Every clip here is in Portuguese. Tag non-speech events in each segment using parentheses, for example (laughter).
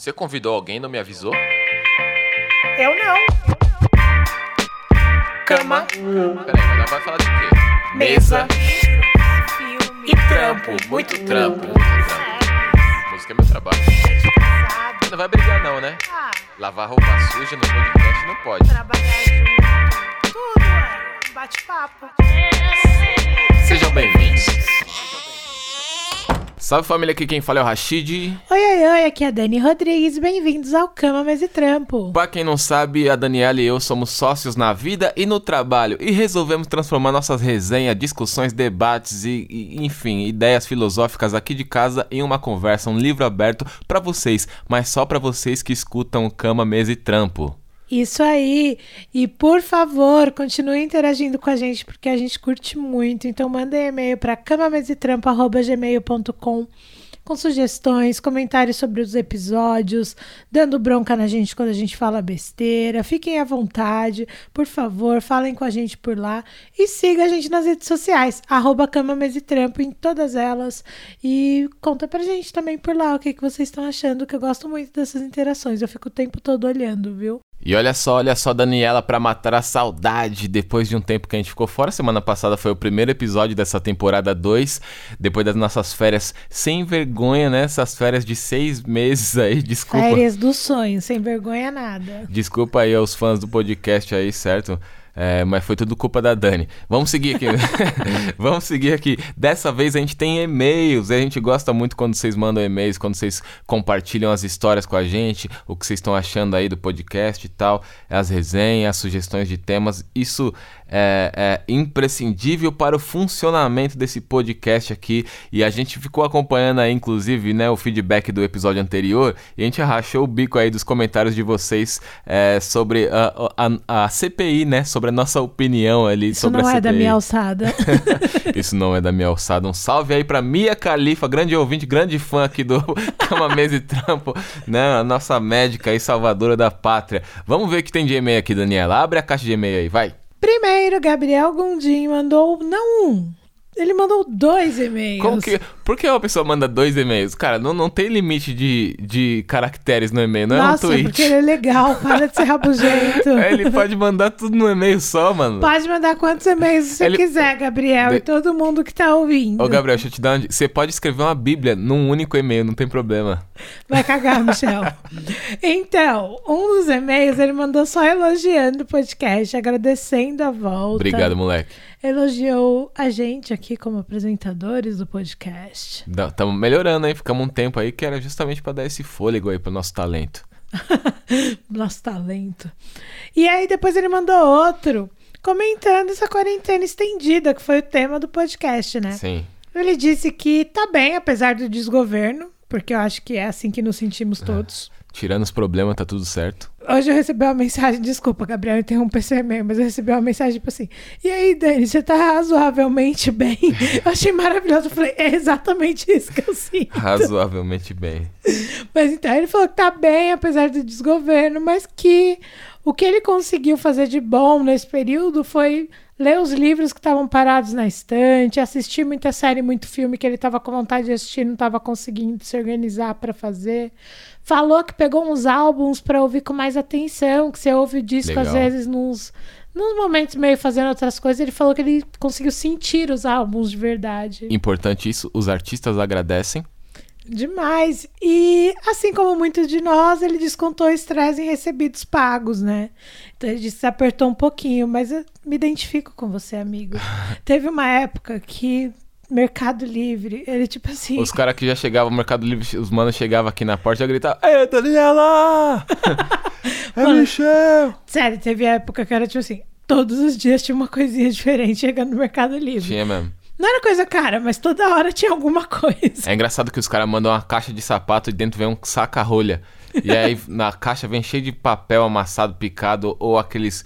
Você convidou alguém e não me avisou? Eu não. Cama, Peraí, mas ela vai falar de quê? mesa Filme. e trampo. Muito trampo. Muito trampo. Música é meu trabalho. Não vai brigar não, né? Ah, Lavar roupa suja no podcast não pode. trabalhar junto. Tudo é bate-papo. Sejam bem-vindos. Salve família, aqui quem fala é o Rashid. Oi, oi, oi, aqui é a Dani Rodrigues. Bem-vindos ao Cama, Mesa e Trampo. Pra quem não sabe, a Daniela e eu somos sócios na vida e no trabalho e resolvemos transformar nossas resenhas, discussões, debates e, e, enfim, ideias filosóficas aqui de casa em uma conversa, um livro aberto pra vocês, mas só pra vocês que escutam Cama, Mesa e Trampo. Isso aí. E por favor, continue interagindo com a gente, porque a gente curte muito. Então, mandem e-mail para camamesetrampo.gmail.com com sugestões, comentários sobre os episódios, dando bronca na gente quando a gente fala besteira. Fiquem à vontade, por favor, falem com a gente por lá. E siga a gente nas redes sociais, arroba Cama Mesa e Trampo em todas elas. E conta pra gente também por lá o que, que vocês estão achando, que eu gosto muito dessas interações. Eu fico o tempo todo olhando, viu? E olha só, olha só, Daniela, pra matar a saudade depois de um tempo que a gente ficou fora. Semana passada foi o primeiro episódio dessa temporada 2, depois das nossas férias sem vergonha, né? Essas férias de seis meses aí, (laughs) desculpa. Férias do sonho, sem vergonha nada. Desculpa aí aos fãs do podcast aí, certo? É, mas foi tudo culpa da Dani. Vamos seguir aqui. (laughs) Vamos seguir aqui. Dessa vez a gente tem e-mails. A gente gosta muito quando vocês mandam e-mails, quando vocês compartilham as histórias com a gente, o que vocês estão achando aí do podcast e tal, as resenhas, as sugestões de temas. Isso é, é imprescindível para o funcionamento desse podcast aqui. E a gente ficou acompanhando aí, inclusive, né, o feedback do episódio anterior. E a gente rachou o bico aí dos comentários de vocês é, sobre a, a, a CPI, né? Sobre a nossa opinião ali Isso sobre não a é CPI. da minha alçada. (laughs) Isso não é da minha alçada. Um salve aí pra Mia Khalifa, grande ouvinte, grande fã aqui do (laughs) Cama Mesa e Trampo, né? A nossa médica e salvadora da pátria. Vamos ver o que tem de e-mail aqui, Daniela. Abre a caixa de e-mail aí, vai. Primeiro, Gabriel Gondim mandou não um. Ele mandou dois e-mails. Como que, por que uma pessoa manda dois e-mails? Cara, não, não tem limite de, de caracteres no e-mail, não Nossa, é um tweet. porque ele é legal, (laughs) para de ser rabugento. É, ele pode mandar tudo no e-mail só, mano. Pode mandar quantos e-mails você Ele- quiser, Gabriel, De- e todo mundo que tá ouvindo. Ô, Gabriel, deixa eu te dar dica. Você pode escrever uma bíblia num único e-mail, não tem problema. Vai cagar, (laughs) Michel. Então, um dos e-mails ele mandou só elogiando o podcast, agradecendo a volta. Obrigado, moleque. Elogiou a gente aqui como apresentadores do podcast. Estamos melhorando, hein? Ficamos um tempo aí que era justamente pra dar esse fôlego aí pro nosso talento. (laughs) Nosso talento. E aí depois ele mandou outro comentando essa quarentena estendida, que foi o tema do podcast, né? Sim. Ele disse que tá bem, apesar do desgoverno, porque eu acho que é assim que nos sentimos todos. Tirando os problemas, tá tudo certo. Hoje eu recebi uma mensagem, desculpa, Gabriel, interromper seu e-mail, mas eu recebi uma mensagem tipo assim: E aí, Dani, você tá razoavelmente bem? Eu achei maravilhoso. Eu falei: É exatamente isso que eu sinto. Razoavelmente bem. Mas então ele falou que tá bem, apesar do desgoverno, mas que o que ele conseguiu fazer de bom nesse período foi ler os livros que estavam parados na estante, assistir muita série, muito filme que ele estava com vontade de assistir, não estava conseguindo se organizar para fazer. Falou que pegou uns álbuns para ouvir com mais atenção, que você ouve o disco às Legal. vezes nos nos momentos meio fazendo outras coisas, ele falou que ele conseguiu sentir os álbuns de verdade. Importante isso, os artistas agradecem. Demais. E assim como muitos de nós, ele descontou o estresse em recebidos pagos, né? Então ele disse que se apertou um pouquinho, mas me identifico com você, amigo. (laughs) Teve uma época que Mercado Livre, ele tipo assim. Os caras que já chegavam Mercado Livre, os manos chegavam aqui na porta e já gritavam: Ei, Daniela! (laughs) é Mano. Michel! Sério, teve época que era tipo assim. Todos os dias tinha uma coisinha diferente chegando no Mercado Livre. Tinha mesmo. Não era coisa cara, mas toda hora tinha alguma coisa. É engraçado que os caras mandam uma caixa de sapato e dentro vem um saca-rolha. E aí (laughs) na caixa vem cheio de papel amassado, picado, ou aqueles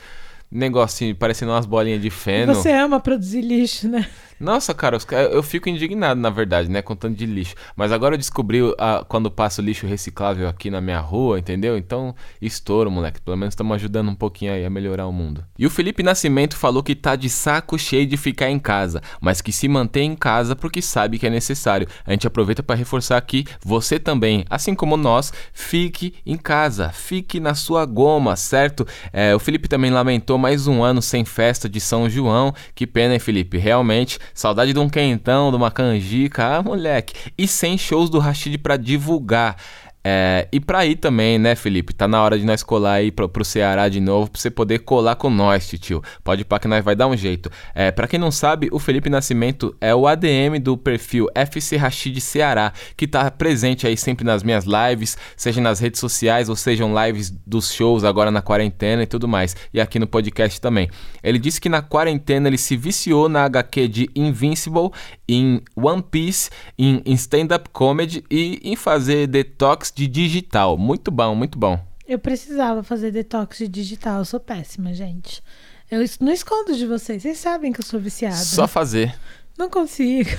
negocinhos parecendo umas bolinhas de feno. Você ama produzir lixo, né? Nossa, cara, eu fico indignado, na verdade, né? Com tanto de lixo. Mas agora eu descobri ah, quando passa o lixo reciclável aqui na minha rua, entendeu? Então, estouro, moleque. Pelo menos estamos ajudando um pouquinho aí a melhorar o mundo. E o Felipe Nascimento falou que tá de saco cheio de ficar em casa, mas que se mantém em casa porque sabe que é necessário. A gente aproveita para reforçar aqui, você também, assim como nós, fique em casa, fique na sua goma, certo? É, o Felipe também lamentou mais um ano sem festa de São João. Que pena, hein, Felipe? Realmente, saudade de um quentão, de uma canjica, ah, moleque. E sem shows do Rashid pra divulgar. É, e pra ir também, né, Felipe? Tá na hora de nós colar aí pro, pro Ceará de novo, pra você poder colar com nós, tio. Pode pra que nós vai dar um jeito. É, pra quem não sabe, o Felipe Nascimento é o ADM do perfil FC Rashid Ceará, que tá presente aí sempre nas minhas lives, seja nas redes sociais ou sejam lives dos shows agora na quarentena e tudo mais. E aqui no podcast também. Ele disse que na quarentena ele se viciou na HQ de Invincible, em One Piece, em, em stand-up comedy e em fazer detox de digital. Muito bom, muito bom. Eu precisava fazer detox de digital, eu sou péssima, gente. Eu não escondo de vocês, vocês sabem que eu sou viciada. Só fazer. Não consigo.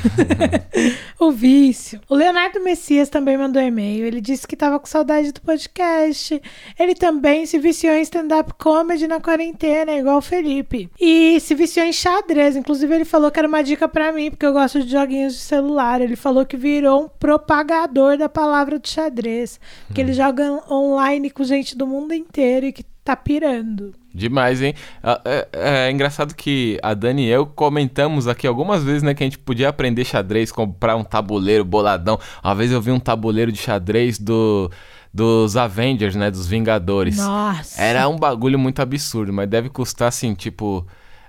(laughs) o vício. O Leonardo Messias também mandou e-mail. Ele disse que tava com saudade do podcast. Ele também se viciou em stand-up comedy na quarentena, igual o Felipe. E se viciou em xadrez. Inclusive, ele falou que era uma dica pra mim, porque eu gosto de joguinhos de celular. Ele falou que virou um propagador da palavra do xadrez. Que ele joga online com gente do mundo inteiro e que tá pirando. Demais, hein? Ah, É, é engraçado que a Dani e eu comentamos aqui algumas vezes, né, que a gente podia aprender xadrez, comprar um tabuleiro boladão. Uma vez eu vi um tabuleiro de xadrez do dos Avengers, né, dos Vingadores. Nossa. Era um bagulho muito absurdo, mas deve custar assim, tipo,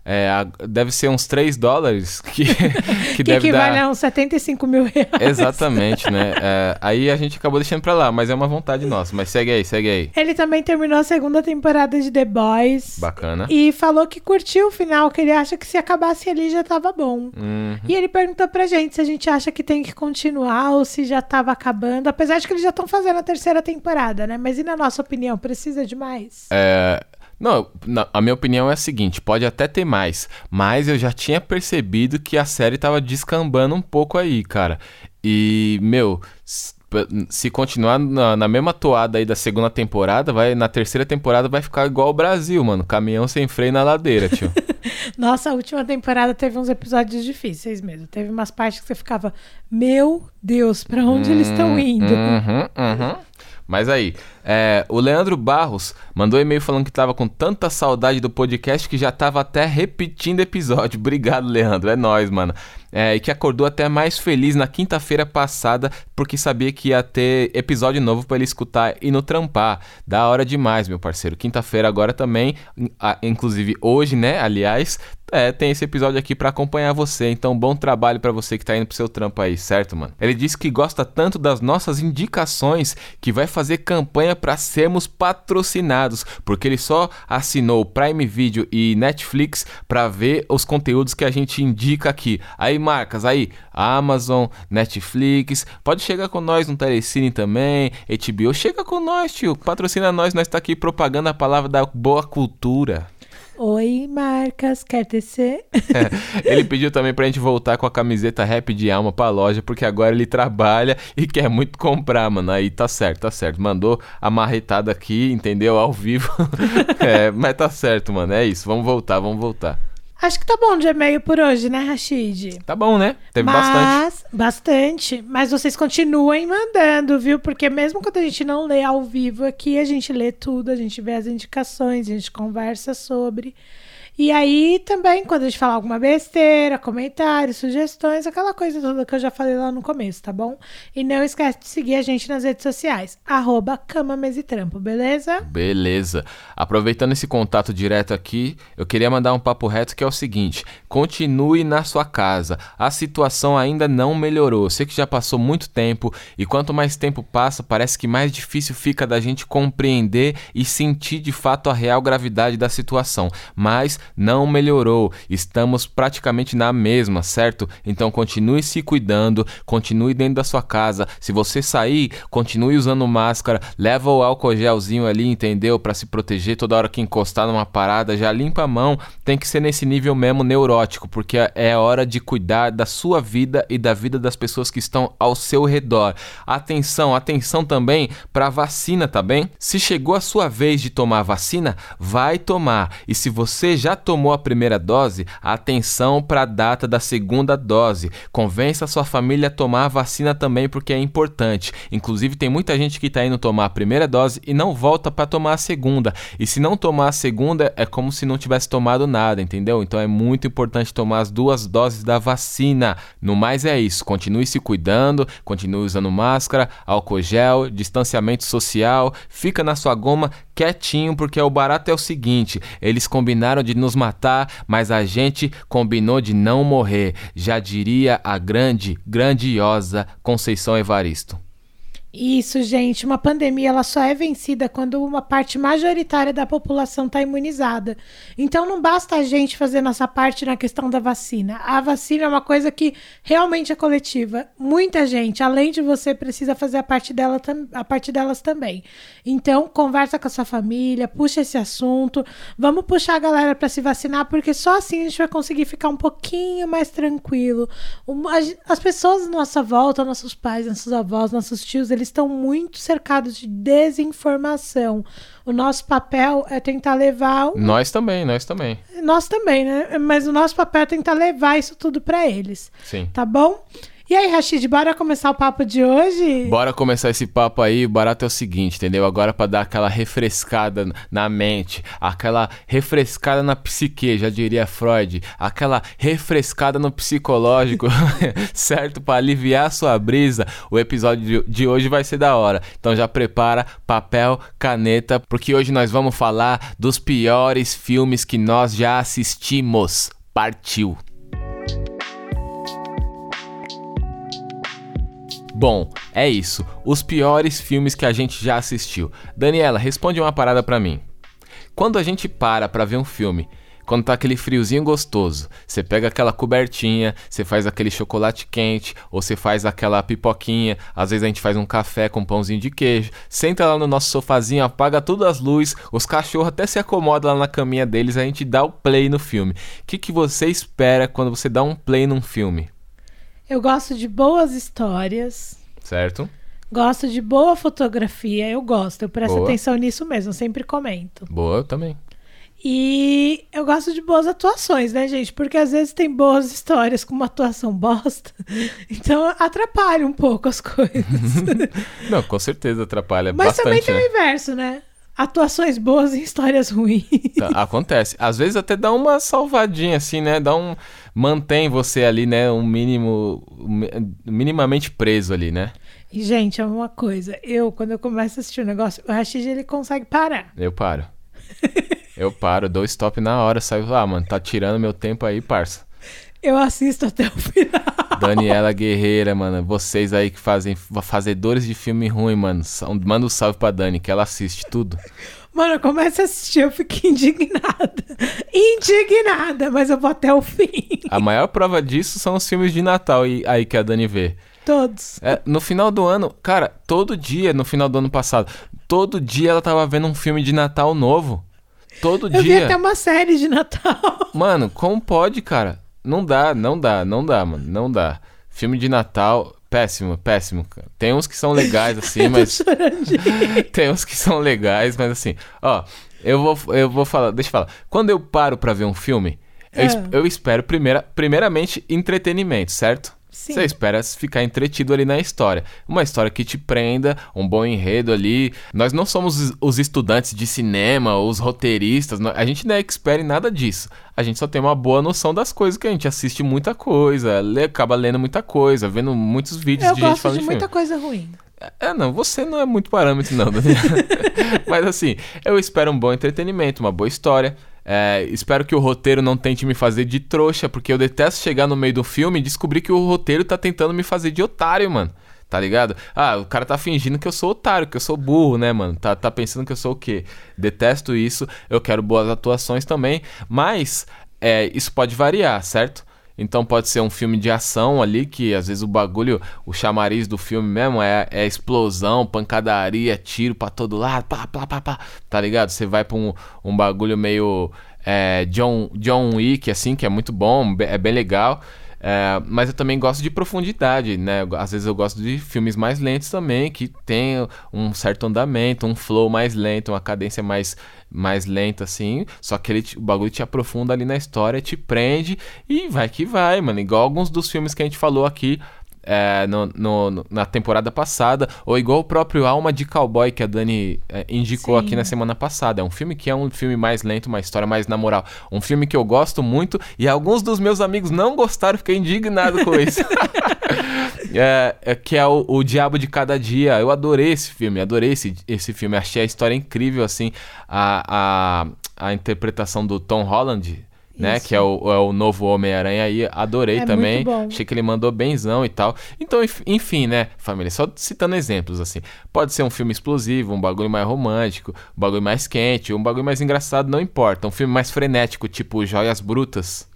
é, deve ser uns 3 dólares que, (laughs) que Que deve equivale dar. a uns 75 mil reais. Exatamente, né? É, aí a gente acabou deixando pra lá, mas é uma vontade nossa. Mas segue aí, segue aí. Ele também terminou a segunda temporada de The Boys. Bacana. E falou que curtiu o final, que ele acha que se acabasse ali já tava bom. Hum, E ele perguntou pra gente se a gente acha que tem que continuar ou se já tava acabando. Apesar de que eles já estão fazendo a terceira temporada, né? Mas e na nossa opinião, precisa de mais? É, não, a minha opinião é a seguinte: pode até ter mais, mas eu já tinha percebido que a série tava descambando um pouco aí, cara. E, meu, se continuar na, na mesma toada aí da segunda temporada, vai na terceira temporada vai ficar igual o Brasil, mano. Caminhão sem freio na ladeira, tio. (laughs) Nossa, a última temporada teve uns episódios difíceis mesmo. Teve umas partes que você ficava, meu Deus, pra onde eles estão indo? Uhum, uhum. Mas aí, é, o Leandro Barros mandou e-mail falando que tava com tanta saudade do podcast que já tava até repetindo episódio. (laughs) Obrigado, Leandro. É nóis, mano. É, e que acordou até mais feliz na quinta-feira passada porque sabia que ia ter episódio novo pra ele escutar e no trampar. Da hora demais, meu parceiro. Quinta-feira agora também, inclusive hoje, né? Aliás, é, tem esse episódio aqui pra acompanhar você. Então, bom trabalho pra você que tá indo pro seu trampo aí, certo, mano? Ele disse que gosta tanto das nossas indicações que vai fazer campanha pra sermos patrocinados, porque ele só assinou Prime Video e Netflix pra ver os conteúdos que a gente indica aqui. Aí, marcas, aí, Amazon, Netflix, pode chegar com nós no Telecine também, HBO, chega com nós, tio, patrocina nós, nós tá aqui propagando a palavra da boa cultura. Oi, marcas, quer tecer? Ele pediu também pra gente voltar com a camiseta rap de alma pra loja, porque agora ele trabalha e quer muito comprar, mano. Aí tá certo, tá certo. Mandou a marretada aqui, entendeu? Ao vivo. (laughs) é, mas tá certo, mano. É isso. Vamos voltar, vamos voltar. Acho que tá bom de e-mail por hoje, né, Rashid? Tá bom, né? Teve Mas, bastante. bastante. Mas vocês continuem mandando, viu? Porque mesmo quando a gente não lê ao vivo aqui, a gente lê tudo, a gente vê as indicações, a gente conversa sobre. E aí também, quando a gente falar alguma besteira, comentários, sugestões, aquela coisa toda que eu já falei lá no começo, tá bom? E não esquece de seguir a gente nas redes sociais, arroba Cama Mesa e Trampo, beleza? Beleza. Aproveitando esse contato direto aqui, eu queria mandar um papo reto que é o seguinte: continue na sua casa. A situação ainda não melhorou. Sei que já passou muito tempo e quanto mais tempo passa, parece que mais difícil fica da gente compreender e sentir de fato a real gravidade da situação. Mas não melhorou. Estamos praticamente na mesma, certo? Então continue se cuidando, continue dentro da sua casa. Se você sair, continue usando máscara, leva o álcool gelzinho ali, entendeu? Para se proteger toda hora que encostar numa parada, já limpa a mão. Tem que ser nesse nível mesmo neurótico, porque é hora de cuidar da sua vida e da vida das pessoas que estão ao seu redor. Atenção, atenção também para vacina, tá bem? Se chegou a sua vez de tomar vacina, vai tomar. E se você já tomou a primeira dose, atenção para a data da segunda dose. Convença a sua família a tomar a vacina também porque é importante. Inclusive tem muita gente que está indo tomar a primeira dose e não volta para tomar a segunda. E se não tomar a segunda, é como se não tivesse tomado nada, entendeu? Então é muito importante tomar as duas doses da vacina. No mais é isso. Continue se cuidando, continue usando máscara, álcool gel, distanciamento social. Fica na sua goma quietinho, porque o barato é o seguinte: eles combinaram de nos matar, mas a gente combinou de não morrer. Já diria a grande, grandiosa Conceição Evaristo. Isso, gente. Uma pandemia ela só é vencida quando uma parte majoritária da população está imunizada. Então não basta a gente fazer nossa parte na questão da vacina. A vacina é uma coisa que realmente é coletiva. Muita gente, além de você, precisa fazer a parte, dela, a parte delas também. Então conversa com a sua família, puxa esse assunto. Vamos puxar a galera para se vacinar, porque só assim a gente vai conseguir ficar um pouquinho mais tranquilo. As pessoas à nossa volta, nossos pais, nossos avós, nossos tios, eles estão muito cercados de desinformação. O nosso papel é tentar levar. Nós também, nós também. Nós também, né? Mas o nosso papel é tentar levar isso tudo para eles. Sim. Tá bom? E aí, Rashid, bora começar o papo de hoje? Bora começar esse papo aí. O barato é o seguinte, entendeu? Agora para dar aquela refrescada na mente, aquela refrescada na psique, já diria Freud, aquela refrescada no psicológico, (laughs) certo? Para aliviar a sua brisa. O episódio de hoje vai ser da hora. Então já prepara papel, caneta, porque hoje nós vamos falar dos piores filmes que nós já assistimos. Partiu. Bom, é isso. Os piores filmes que a gente já assistiu. Daniela, responde uma parada pra mim. Quando a gente para pra ver um filme, quando tá aquele friozinho gostoso, você pega aquela cobertinha, você faz aquele chocolate quente, ou você faz aquela pipoquinha, às vezes a gente faz um café com pãozinho de queijo, senta lá no nosso sofazinho, apaga todas as luzes, os cachorros até se acomodam lá na caminha deles, a gente dá o play no filme. O que, que você espera quando você dá um play num filme? Eu gosto de boas histórias. Certo. Gosto de boa fotografia, eu gosto, eu presto Boa. atenção nisso mesmo, eu sempre comento. Boa, eu também. E eu gosto de boas atuações, né, gente? Porque às vezes tem boas histórias com uma atuação bosta, (laughs) então atrapalha um pouco as coisas. (laughs) Não, com certeza atrapalha Mas bastante. também tem né? o inverso, né? Atuações boas e histórias (laughs) ruins. Tá, acontece. Às vezes até dá uma salvadinha assim, né? Dá um mantém você ali, né, um mínimo mi- minimamente preso ali, né? E, gente, é uma coisa. Eu, quando eu começo a assistir um negócio, o Rashid, ele consegue parar. Eu paro. (laughs) Eu paro, dou stop na hora, saio lá, mano, tá tirando meu tempo aí, parça. Eu assisto até o final. Daniela (laughs) Guerreira, mano, vocês aí que fazem fazedores de filme ruim, mano, manda um salve pra Dani, que ela assiste tudo. Mano, eu começo a assistir, eu fico (laughs) indignada. Indignada, mas eu vou até o fim. A maior prova disso são os filmes de Natal e- aí que a Dani vê. Todos. É, no final do ano, cara, todo dia, no final do ano passado, todo dia ela tava vendo um filme de Natal novo. Todo Eu vi dia. até uma série de Natal. (laughs) Mano, como pode, cara? Não dá, não dá, não dá, mano, não dá. Filme de Natal, péssimo, péssimo, cara. Tem uns que são (laughs) legais assim, Eu mas (laughs) tem uns que são legais, mas assim, ó, eu vou, eu vou falar, deixa eu falar. Quando eu paro pra ver um filme, eu, es- Ah. eu espero primeira, primeiramente entretenimento, certo? Sim. Você espera ficar entretido ali na história. Uma história que te prenda, um bom enredo ali. Nós não somos os- estudantes de cinema, os roteiristas, a gente não é expert em nada disso. A gente só tem uma boa noção das coisas que a gente assiste muita coisa, lê, acaba lendo muita coisa, vendo muitos vídeos Eu de gente falando de de muita filme. coisa ruim. É, não, você não é muito parâmetro, não, Daniel. (laughs) (laughs) Mas assim, eu espero um bom entretenimento, uma boa história. É, espero que o roteiro não tente me fazer de trouxa, porque eu detesto chegar no meio do filme e descobrir que o roteiro tá tentando me fazer de otário, mano. Tá ligado? Ah, o cara tá fingindo que eu sou otário, que eu sou burro, né, mano? Tá, tá pensando que eu sou o quê? Detesto isso, eu quero boas atuações também, mas é, isso pode variar, certo? Então pode ser um filme de ação ali, que às vezes o bagulho, o chamariz do filme mesmo é, é explosão, pancadaria, tiro pra todo lado, pá, pá, pá, pá, tá ligado? Você vai pra um, um bagulho meio é, John, John Wick, assim, que é muito bom, é bem legal. É, mas eu também gosto de profundidade, né? Às vezes eu gosto de filmes mais lentos também, que tem um certo andamento, um flow mais lento, uma cadência mais, mais lenta, assim. Só que ele, o bagulho te aprofunda ali na história, te prende e vai que vai, mano. Igual alguns dos filmes que a gente falou aqui. É, no- no- na temporada passada, ou igual o próprio Alma de Cowboy que a Dani é, indicou Sim. aqui na semana passada. É um filme que é um filme mais lento, uma história mais na moral. Um filme que eu gosto muito e alguns dos meus amigos não gostaram, fiquei indignado com isso. (laughs) É, é, que é o, o Diabo de Cada Dia. Eu adorei esse filme, adorei esse, esse filme. Achei a história incrível, assim. A, a, a interpretação do Tom Holland, né? Isso. Que é o, é o novo Homem-Aranha aí. Adorei É também. Achei que ele mandou benzão e tal. Então, enf- enfim, né, família? Só citando exemplos, assim. Pode ser um filme explosivo, um bagulho mais romântico, um bagulho mais quente, um bagulho mais engraçado, não importa. Um filme mais frenético, tipo Joias Brutas.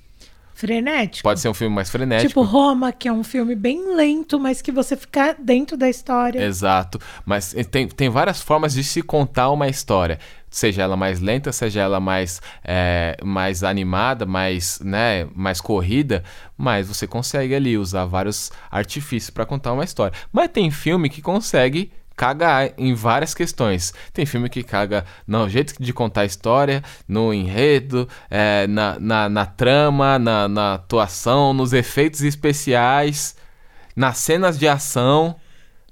Frenético. Pode ser um filme mais frenético. Tipo Roma, que é um filme bem lento, mas que você fica dentro da história. Exato. Mas tem, tem várias formas de se contar uma história. Seja ela mais lenta, seja ela mais, é, mais animada, mais, né, mais corrida, mas você consegue ali usar vários artifícios para contar uma história. Mas tem filme que consegue cagar em várias questões. Tem filme que caga no jeito de contar a história, no enredo, é, na, na, na trama, na, na atuação, nos efeitos especiais, nas cenas de ação.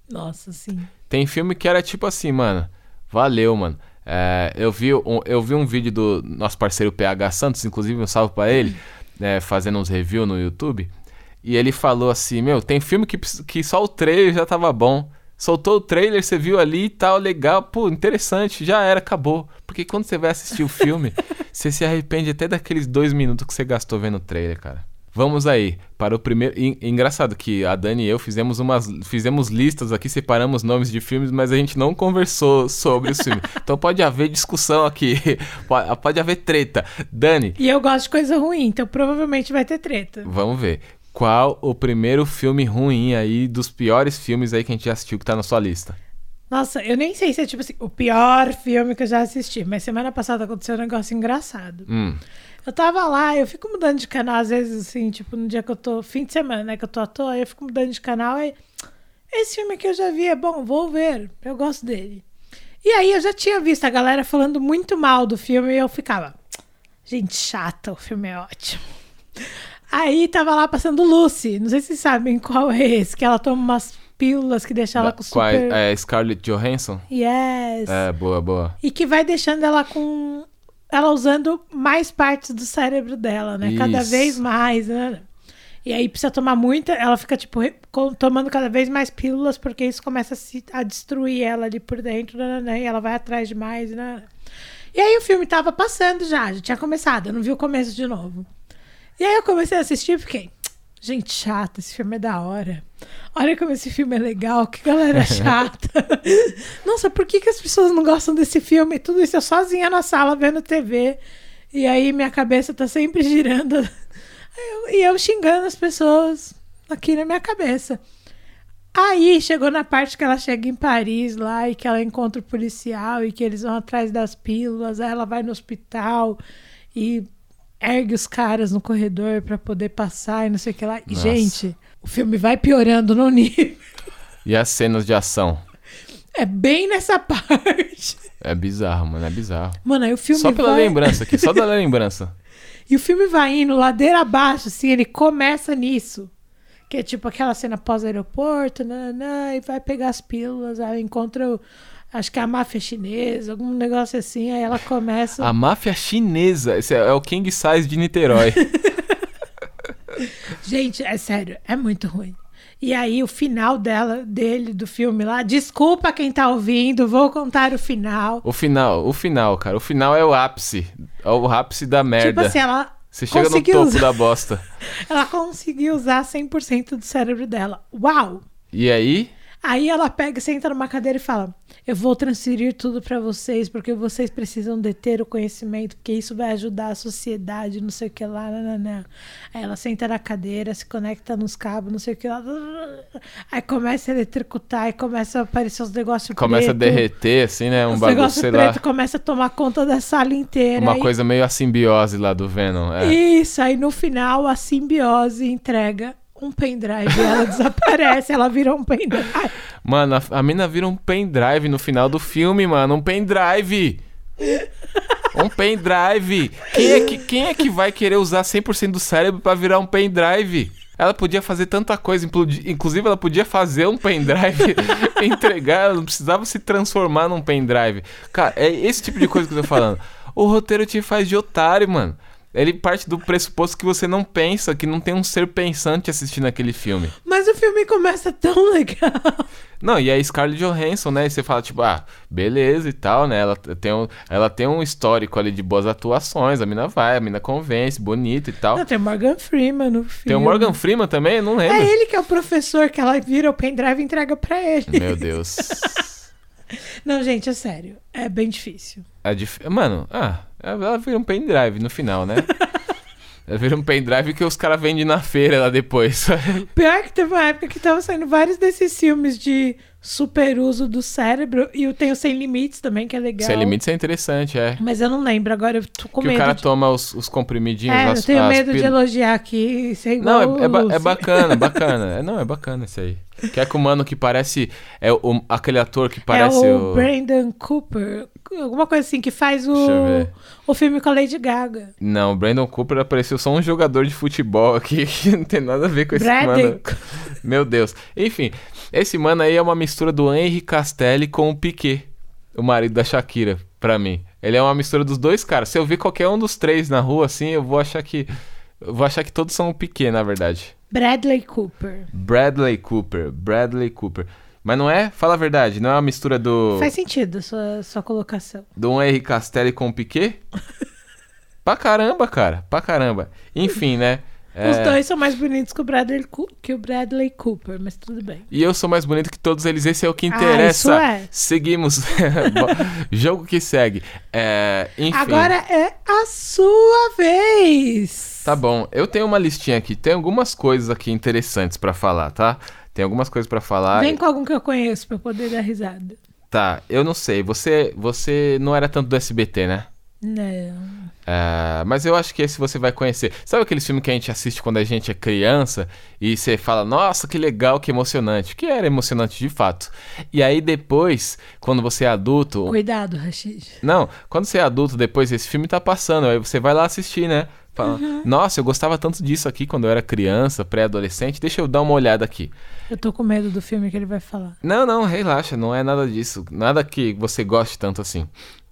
Nossa, sim. Tem filme que era tipo assim, mano. Valeu, mano. É, eu, vi um, eu vi um vídeo do nosso parceiro PH Santos, inclusive um salve pra ele, né, fazendo uns reviews no YouTube. E ele falou assim: Meu, tem filme que, que só o trailer já tava bom. Soltou o trailer, você viu ali e tal, legal, pô, interessante, já era, acabou. Porque quando você vai assistir o filme, (laughs) você se arrepende até daqueles dois minutos que você gastou vendo o trailer, cara. Vamos aí, para o primeiro. Engraçado que a Dani e eu fizemos umas. Fizemos listas aqui, separamos nomes de filmes, mas a gente não conversou sobre os filmes. (laughs) Então pode haver discussão aqui. (laughs) Pode haver treta. Dani, E eu gosto de coisa ruim, então provavelmente vai ter treta. vamos ver. Qual o primeiro filme ruim aí, dos piores filmes aí que a gente já assistiu que tá na sua lista? Nossa, eu nem sei se é tipo assim, o pior filme que eu já assisti, mas semana passada aconteceu um negócio engraçado. Hum, Eu tava lá, eu fico mudando de canal, às vezes, assim, tipo, no dia que eu tô. Fim de semana, né? Que eu tô à toa, eu fico mudando de canal aí. Esse filme que eu já vi é bom, vou ver. Eu gosto dele. E aí eu já tinha visto a galera falando muito mal do filme e eu ficava. Gente chata, o filme é ótimo. Aí tava lá passando Lucy. Não sei se vocês sabem qual é esse, que ela toma umas pílulas que deixam ela com super. é, é Scarlett Johansson? Yes. É, boa, boa. E que vai deixando ela com. Ela usando mais partes do cérebro dela, né? Cada Isso. vez mais, né? E aí precisa tomar muita. Ela fica, tipo, tomando cada vez mais pílulas, porque isso começa a, se- a destruir ela ali por dentro, né, né, E ela vai atrás demais, né? E aí o filme tava passando já, já tinha começado, eu não vi o começo de novo. E aí eu comecei a assistir e fiquei. Gente chata, esse filme é da hora. Olha como esse filme é legal, que galera (laughs) chata. Nossa, por que, que as pessoas não gostam desse filme? Tudo isso eu sozinha na sala vendo TV. E aí minha cabeça tá sempre girando. (laughs) Eu- e eu xingando as pessoas aqui na minha cabeça. Aí chegou na parte que ela chega em Paris lá e que ela encontra o policial e que eles vão atrás das pílulas. Aí ela vai no hospital e ergue os caras no corredor pra poder passar e não sei o que lá. Nossa. gente, o filme vai piorando no (laughs) nível. E as cenas de ação? É bem nessa (laughs) parte. É bizarro, mano, é bizarro. Mano, aí o filme Só pela vai... lembrança aqui, só da (laughs) lembrança. E o filme vai indo ladeira abaixo, assim, ele começa nisso. Que é tipo aquela cena pós-aeroporto, e vai pegar as pílulas, aí encontra, o- acho que é a máfia chinesa, algum negócio assim, aí ela começa... A máfia chinesa, esse é, é o King Size de Niterói. (laughs) Gente, é sério, é muito ruim. E aí o final dela, dele, do filme lá, desculpa quem tá ouvindo, vou contar o final. o final, o final, cara, o final é o ápice. É o ápice da merda. Tipo assim, ela Você chega no topo usar, da bosta. (laughs) ela conseguiu usar 100% do cérebro dela. Uau! E aí? Aí ela pega, senta numa cadeira e fala: Eu vou transferir tudo pra vocês, porque vocês precisam deter o conhecimento, porque isso vai ajudar a sociedade, não sei o que lá. Nananã. Aí ela senta na cadeira, se conecta nos cabos, não sei o que lá. Aí começa a eletrocutar e começa a aparecer os negócios Começa a preto. derreter, assim, né? Um Os bagulho, negócios sei preto lá. começa a tomar conta da sala inteira. Uma Aí- coisa meio a simbiose lá do Venom. É. Isso, aí no final a simbiose entrega um pendrive ela (laughs) desaparece, ela vira um pendrive. Mano, a, a mina vira um pendrive no final do filme, mano. Um pendrive! Um pendrive! Quem é, que, quem é que vai querer usar 100% do cérebro pra virar um pendrive? Ela podia fazer tanta coisa, inclu- inclusive ela podia fazer um pendrive, (laughs) entregar, ela não precisava se transformar num pendrive. Cara, é esse tipo de coisa que eu tô falando. O roteiro te faz de otário, mano. Ele parte do pressuposto que você não pensa, que não tem um ser pensante assistindo aquele filme. Mas o filme começa tão legal. Não, e a Scarlett Johansson, né? E você fala, tipo, ah, beleza e tal, né? Ela tem um, ela tem um histórico ali de boas atuações, a mina vai, a mina convence, bonita e tal. Não, tem o Morgan Freeman no filme. Tem o Morgan Freeman também? Eu não lembro. É ele que é o professor que ela vira o pendrive e entrega pra ele. Meu Deus. (laughs) Não, gente, é sério. É bem difícil. É dif... Mano, ah, ela vira um pendrive no final, né? (laughs) ela vira um pendrive que os caras vendem na feira lá depois. (laughs) Pior que teve uma época que tava saindo vários desses filmes de super uso do cérebro. E eu tenho Sem Limites também, que é legal. Sem limites é interessante, é. Mas eu não lembro, agora eu tô com Que o medo. cara de... toma os, os comprimidinhos, É, as, eu tenho medo de elogiar aqui. Ser igual Não, é, é, ba- o é bacana, bacana. É, não, é bacana isso aí. Que é com o mano que parece. É o, aquele ator que parece é o, o. Brandon Cooper. Alguma coisa assim, que faz o, o filme com a Lady Gaga. Não, o Brandon Cooper apareceu só um jogador de futebol aqui (laughs) que não tem nada a ver com esse Bradley. mano. Meu Deus. Enfim, esse mano aí é uma mistura do Henry Castelli com o Piquet, o marido da Shakira, pra mim. Ele é uma mistura dos dois caras. Se eu ver qualquer um dos três na rua assim, eu vou achar que. Eu vou achar que todos são o Piquet, na verdade. Bradley Cooper. Bradley Cooper, Bradley Cooper. Mas não é? Fala a verdade, não é uma mistura do. Faz sentido a sua, sua colocação. Do Henry Castelli com o Piquet? (laughs) pra caramba, cara. Pra caramba. Enfim, né? (laughs) Os É, dois são mais bonitos que o, Bradley, que o Bradley Cooper, mas tudo bem. E eu sou mais bonito que todos eles, esse é o que Ah, interessa. isso é. Seguimos. (laughs) Jogo que segue. É, enfim. Agora é a sua vez. Tá bom, eu tenho uma listinha aqui. Tem algumas coisas aqui interessantes pra falar, tá? Tem algumas coisas pra falar. Vem com algum que eu conheço pra eu poder dar risada. Tá, eu não sei. Você, você não era tanto do SBT, né? Não. É, mas eu acho que esse você vai conhecer. Sabe aquele filme que a gente assiste quando a gente é criança e você fala, nossa, que legal, que emocionante? Que era emocionante de fato. E aí depois, quando você é adulto. Cuidado, Rashid. Não, quando você é adulto, depois esse filme tá passando, aí você vai lá assistir, né? Fala, Uhum. nossa, eu gostava tanto disso aqui quando eu era criança, pré-adolescente, deixa eu dar uma olhada aqui. Eu tô com medo do filme que ele vai falar. Não, não, relaxa, não é nada disso. Nada que você goste tanto assim.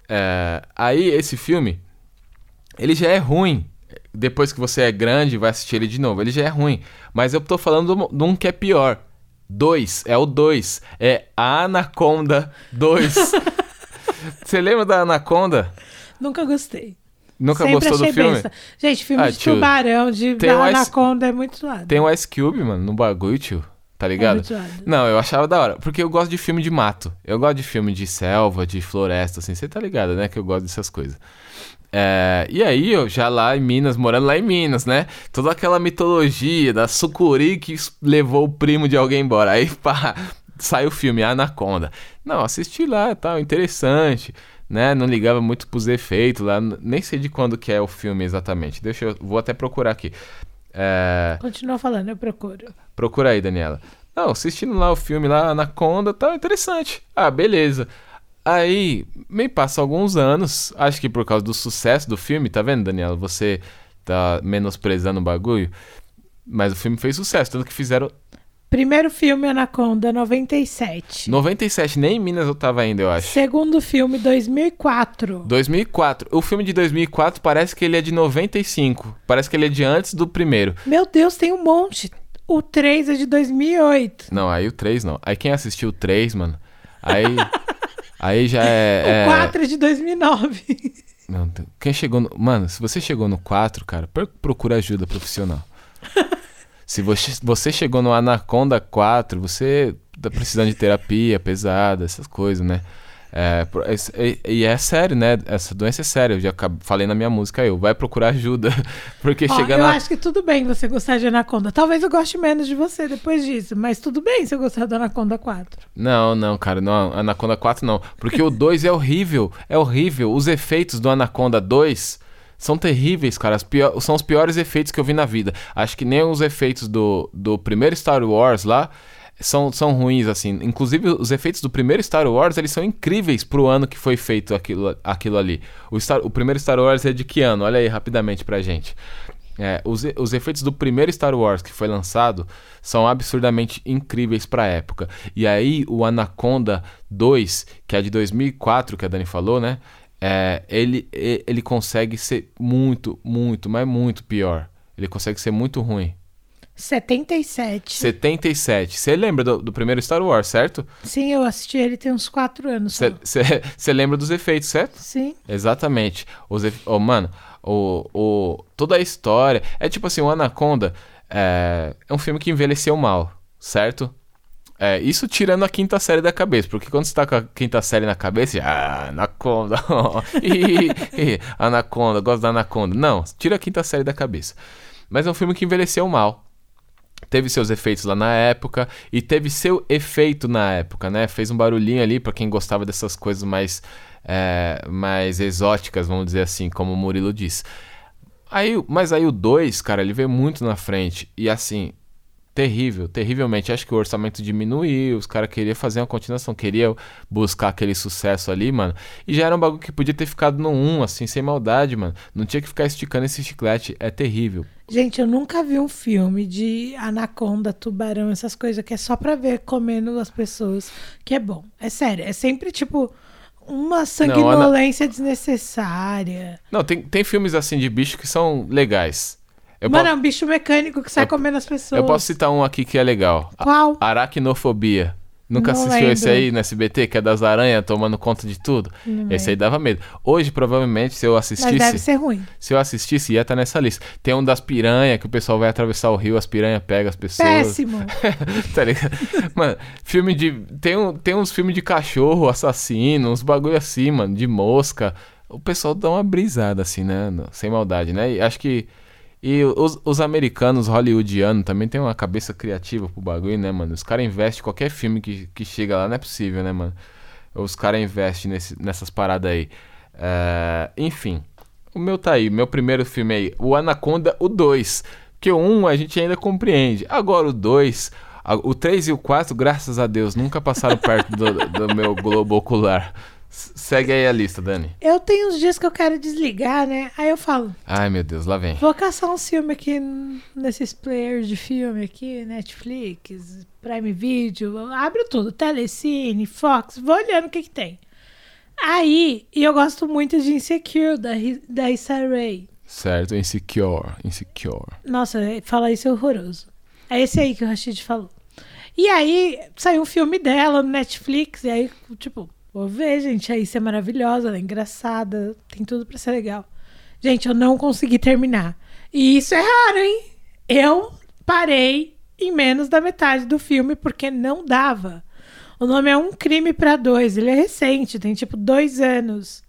É, aí, esse filme, ele já é ruim. Depois que você é grande e vai assistir ele de novo, ele já é ruim. Mas eu tô falando de um- de um que é pior. Dois, é o dois. É a Anaconda 2. (laughs) você lembra da Anaconda? Nunca gostei. Nunca Sempre gostou do filme? Gente, filme Ah, de tio, tubarão, de tem um ice- anaconda é muito zoado. Tem o Ice Cube, mano, no bagulho, tio. Tá É ligado? zoado. Não, eu achava da hora. Porque eu gosto de filme de mato. Eu gosto de filme de selva, de floresta, assim. Você tá ligado, né? Que eu gosto dessas coisas. É, e aí, eu já lá em Minas, morando lá em Minas, né? Toda aquela mitologia da sucuri que levou o primo de alguém embora. Aí, (laughs) pá, sai o filme Anaconda. Não, assisti lá tal, interessante, né? Não ligava muito pros efeitos lá. Nem sei de quando que é o filme exatamente. Deixa eu... Vou até procurar aqui. É... Continua falando, eu procuro. Procura aí, Daniela. Não, assistindo lá o filme lá, Anaconda, tá interessante. Ah, beleza. Aí, me passa alguns anos, acho que por causa do sucesso do filme, tá vendo, Daniela? Você tá menosprezando o bagulho. Mas o filme fez sucesso, tanto que fizeram Primeiro filme, Anaconda, 97. 97, nem em Minas eu tava ainda, eu acho. Segundo filme, 2004. 2004. O filme de 2004 parece que ele é de 95. Parece que ele é de antes do primeiro. Meu Deus, tem um monte. O 3 é de 2008. Não, aí o 3 não. Aí quem assistiu o 3, mano, aí. (laughs) aí já é. O é- 4 é de 2009. Não, quem chegou no. Mano, se você chegou no 4, cara, procura ajuda profissional. (laughs) se você, você chegou no Anaconda 4, você tá precisando de terapia pesada, essas coisas, né? É, e, é sério, né? Essa doença é séria. Eu já falei na minha música, eu vai procurar ajuda. (laughs) Porque Ó, chega eu na. acho que tudo bem você gostar de Anaconda. Talvez eu goste menos de você depois disso, mas tudo bem se eu gostar do Anaconda 4. Não, não, cara, não, Anaconda 4 não. Porque o 2 é horrível, é horrível. Os efeitos do Anaconda 2 são terríveis, cara. Pior- são os piores efeitos que eu vi na vida. Acho que nem os efeitos do, do primeiro Star Wars lá são, são ruins, assim. Inclusive, os efeitos do primeiro Star Wars, eles são incríveis pro ano que foi feito aquilo, aquilo ali. O, Star- o primeiro Star Wars é de que ano? Olha aí rapidamente pra gente. É, os, os efeitos do primeiro Star Wars que foi lançado são absurdamente incríveis pra época. E aí o Anaconda 2, que é de 2004, que a Dani falou, né? É, ele, ele consegue ser muito, muito, mas muito pior. Ele consegue ser muito ruim. 77. 77. Você lembra do, do primeiro Star Wars, certo? Sim, eu assisti ele tem uns 4 anos. (laughs) Você lembra dos efeitos, certo? Sim. Exatamente. Os efe- oh, mano, o, o, toda a história. É tipo assim, o Anaconda é, é um filme que envelheceu mal, certo? É, isso tirando a quinta série da cabeça, porque quando você tá com a quinta série na cabeça, ah, Anaconda, (laughs) Anaconda, gosto da Anaconda. Não, tira a quinta série da cabeça. Mas é um filme que envelheceu mal. Teve seus efeitos lá na época e teve seu efeito na época, né? Fez um barulhinho ali pra quem gostava dessas coisas mais, é, mais exóticas, vamos dizer assim, como o Murilo diz. Aí, mas aí o 2, cara, ele veio muito na frente e assim, terrível, terrivelmente. Acho que o orçamento diminuiu, os caras queriam fazer uma continuação, queriam buscar aquele sucesso ali, mano. E já era um bagulho que podia ter ficado no 1, assim, sem maldade, mano. Não tinha que ficar esticando esse chiclete, é terrível. Gente, eu nunca vi um filme de anaconda, tubarão, essas coisas que é só pra ver comendo as pessoas, que é bom. É sério, é sempre tipo uma sanguinolência desnecessária. Não, tem, tem filmes assim de bicho que são legais. Eu, Mano, é um bicho mecânico que sai eu- comendo as pessoas. eu posso citar um aqui que é legal. A- Qual? Aracnofobia. Nunca Não assistiu esse lembro. aí no SBT, que é das aranhas tomando conta de tudo? esse aí dava medo. Hoje, provavelmente, se eu Mas deve assistisse. ser ruim. Se eu assistisse, ia estar nessa lista. Tem um das piranhas, que o pessoal vai atravessar o rio, as piranhas pegam as pessoas. Péssimo. (laughs) tá ligado? Mano, filme de. Tem, um, tem uns filmes de cachorro, assassino, uns bagulho assim, mano, de mosca. O pessoal dá uma brisada, assim, né? Sem maldade, né? E acho que. E os, os americanos hollywoodianos também tem uma cabeça criativa pro bagulho, né, mano? Os caras investem em qualquer filme que, que chega lá, não é possível, né, mano? Os caras investem nesse, nessas paradas aí. É, enfim, o meu tá aí, meu primeiro filme aí, o Anaconda, o 2. Porque o 1 a gente ainda compreende. Agora o 2, a- o 3 e o 4, graças a Deus, nunca passaram perto do, do meu globo ocular. Segue aí a lista, Dani. Eu tenho uns dias que eu quero desligar, né? Aí eu falo, Ai, meu Deus, lá vem. vou caçar um filme aqui nesses players de filme aqui, Netflix, Prime Video, abro tudo, Telecine, Fox, vou olhando o que que tem. Aí, e eu gosto muito de Insecure, da, da Issa Rae. Certo, Insecure, Insecure. Nossa, falar isso é horroroso. É esse aí que o Rashid falou. E aí, saiu um filme dela no Netflix, e aí, tipo, vou ver, gente, a Issa é maravilhosa, ela é engraçada, tem tudo pra ser legal. Gente, eu não consegui terminar. E isso é raro, hein? Eu parei em menos da metade do filme porque não dava. O nome é Um Crime pra Dois, ele é recente, tem tipo dois anos.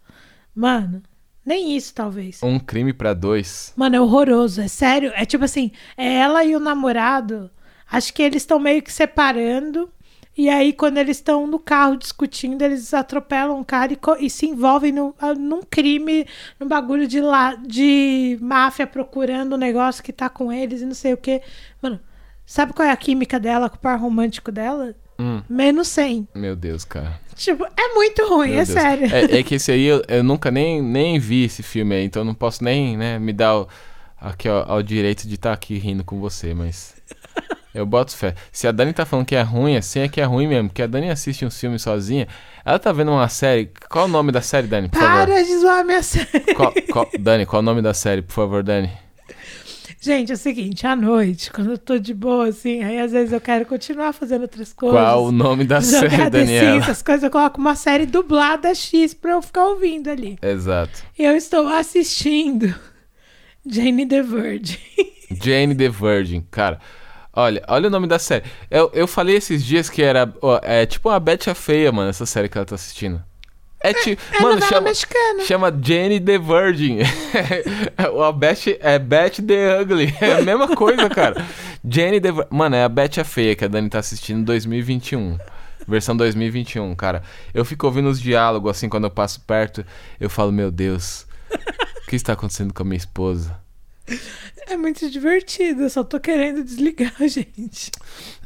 Mano, nem isso talvez. Um crime pra dois. Mano, é horroroso, é sério. É tipo assim, é ela e o namorado. Acho que eles estão meio que separando. E aí, quando eles estão no carro discutindo, eles atropelam um cara e, e se envolvem no, ah, num crime, num bagulho de, lá, de máfia procurando um negócio que tá com eles e não sei o quê. Mano, sabe qual é a química dela com o par romântico dela? Hum, Menos 100. meu Deus, cara. Tipo, é muito ruim, Meu é Deus. sério. É, é que esse aí eu, eu nunca nem, nem vi esse filme aí, então não posso nem né, me dar o, aqui, ó, ao direito de estar aqui rindo com você, mas. (laughs) Eu boto fé. Se a Dani tá falando que é ruim, assim é que é ruim mesmo. Porque a Dani assiste um filme sozinha. Ela tá vendo uma série. Qual o nome da série, Dani, por favor? Para de zoar minha série. Qual- qual- Dani, qual o nome da série, por favor, Dani? Gente, é o seguinte, à noite, quando eu tô de boa, assim, aí às vezes eu quero continuar fazendo outras coisas. Qual o nome da série, Daniela? essas coisas, eu coloco uma série dublada X pra eu ficar ouvindo ali. Exato. E eu estou assistindo Jane the Virgin. Jane the Virgin, cara. Olha, olha o nome da série. Eu, eu falei esses dias que era. ó, é tipo uma Betty a Feia, mano, essa série que ela tá assistindo. É tipo. É mano, chama, mexicana. chama Jenny the Virgin. (laughs) a Betty, é Betty the Ugly. (laughs) É a mesma coisa, cara. Jenny the Mano, é a Betty a Feia que a Dani tá assistindo em 2021. Versão 2021, cara. Eu fico ouvindo os diálogos assim quando eu passo perto. Eu falo, meu Deus, o que está acontecendo com a minha esposa? É muito divertido, eu só tô querendo desligar, (laughs) gente.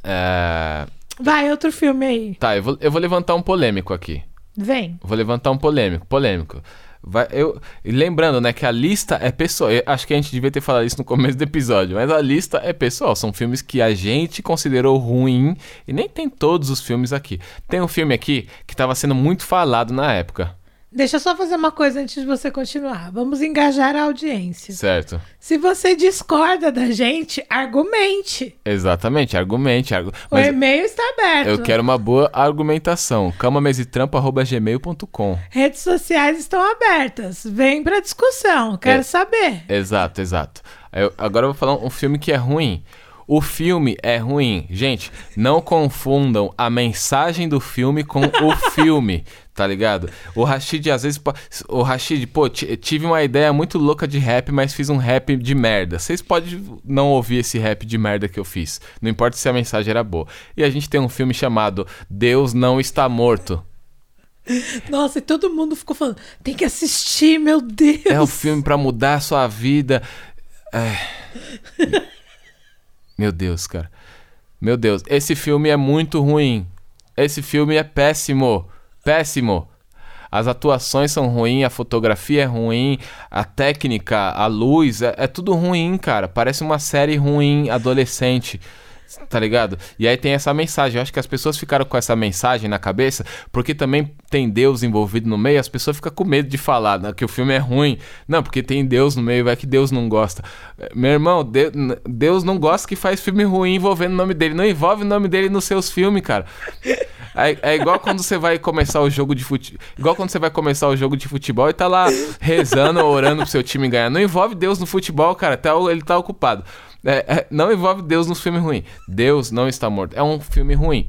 É... Vai, outro filme aí. Tá, eu vou, eu vou levantar um polêmico aqui. Vem. Vou levantar um polêmico, polêmico. Vai, eu, lembrando, né, que a lista é pessoal. Eu acho que a gente devia ter falado isso no começo do episódio, mas a lista é pessoal. São filmes que a gente considerou ruim e nem tem todos os filmes aqui. Tem um filme aqui que estava sendo muito falado na época, Deixa eu só fazer uma coisa antes de você continuar. Vamos engajar a audiência. certo? Se você discorda da gente, argumente. Exatamente, argumente. Argu... O e-mail está aberto. eu quero uma boa argumentação. camamesitrampo.gmail.com Redes sociais estão abertas. Vem pra discussão. Quero É. saber. Exato, exato. Eu- agora eu vou falar um filme que é ruim. O filme é ruim. Gente, não confundam a mensagem do filme com o filme, tá ligado? O Rashid, às vezes. O Rashid, pô, ti- tive uma ideia muito louca de rap, mas fiz um rap de merda. Vocês podem não ouvir esse rap de merda que eu fiz. Não importa se a mensagem era boa. E a gente tem um filme chamado Deus Não Está Morto. Nossa, e todo mundo ficou falando: tem que assistir, meu Deus. É um filme pra mudar a sua vida. É. (laughs) Meu Deus, cara. Meu Deus, esse filme é muito ruim. Esse filme é péssimo. Péssimo. As atuações são ruins, a fotografia é ruim, a técnica, a luz, é, é tudo ruim, cara. Parece uma série ruim, adolescente. Tá ligado? E aí tem essa mensagem. Eu acho que as pessoas ficaram com essa mensagem na cabeça, porque também tem Deus envolvido no meio, as pessoas ficam com medo de falar né, que o filme é ruim. Não, porque tem Deus no meio, vai que Deus não gosta. Eh, Meu irmão, Deus não gosta que faz filme ruim envolvendo o nome dele. Não envolve o nome dele nos seus filmes, cara. É, é igual quando você vai começar o jogo de futebol. Igual quando você vai começar o jogo de futebol e tá lá rezando, orando pro seu time ganhar. Não envolve Deus no futebol, cara. Tá, ele tá ocupado. É, é, não envolve Deus nos filmes ruins. Deus não está morto. É um filme ruim.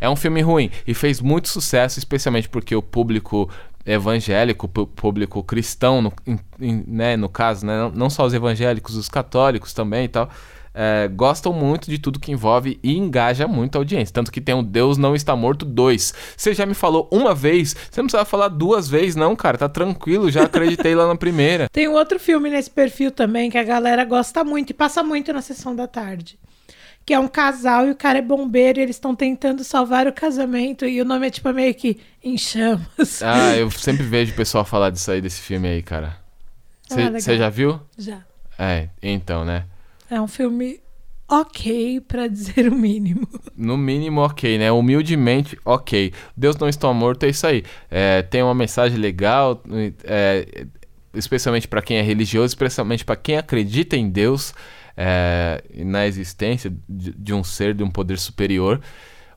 É um filme ruim. E fez muito sucesso, especialmente porque o público evangélico, público cristão, no, né, no caso, né, não- não só os evangélicos, os católicos também e tal, é, gostam muito de tudo que envolve e engaja muito a audiência. Tanto que tem o Deus Não Está Morto 2. Você já me falou uma vez, você não precisava falar duas vezes, não, cara. Tá tranquilo, já acreditei lá na primeira. (laughs) Tem um outro filme nesse perfil também que a galera gosta muito e passa muito na sessão da tarde. Que é um casal e o cara é bombeiro e eles estão tentando salvar o casamento e o nome é tipo meio que Em Chamas. Ah, (laughs) eu sempre vejo o pessoal falar disso aí, desse filme aí, cara. Ah. Você já viu? Já. É, então, né? É um filme ok, pra dizer o mínimo. (laughs) No mínimo, ok, né? Humildemente, ok. Deus não está morto, é isso aí. É, tem uma mensagem legal, é, especialmente para quem é religioso, especialmente para quem acredita em Deus, é, na existência de, de um ser, de um poder superior.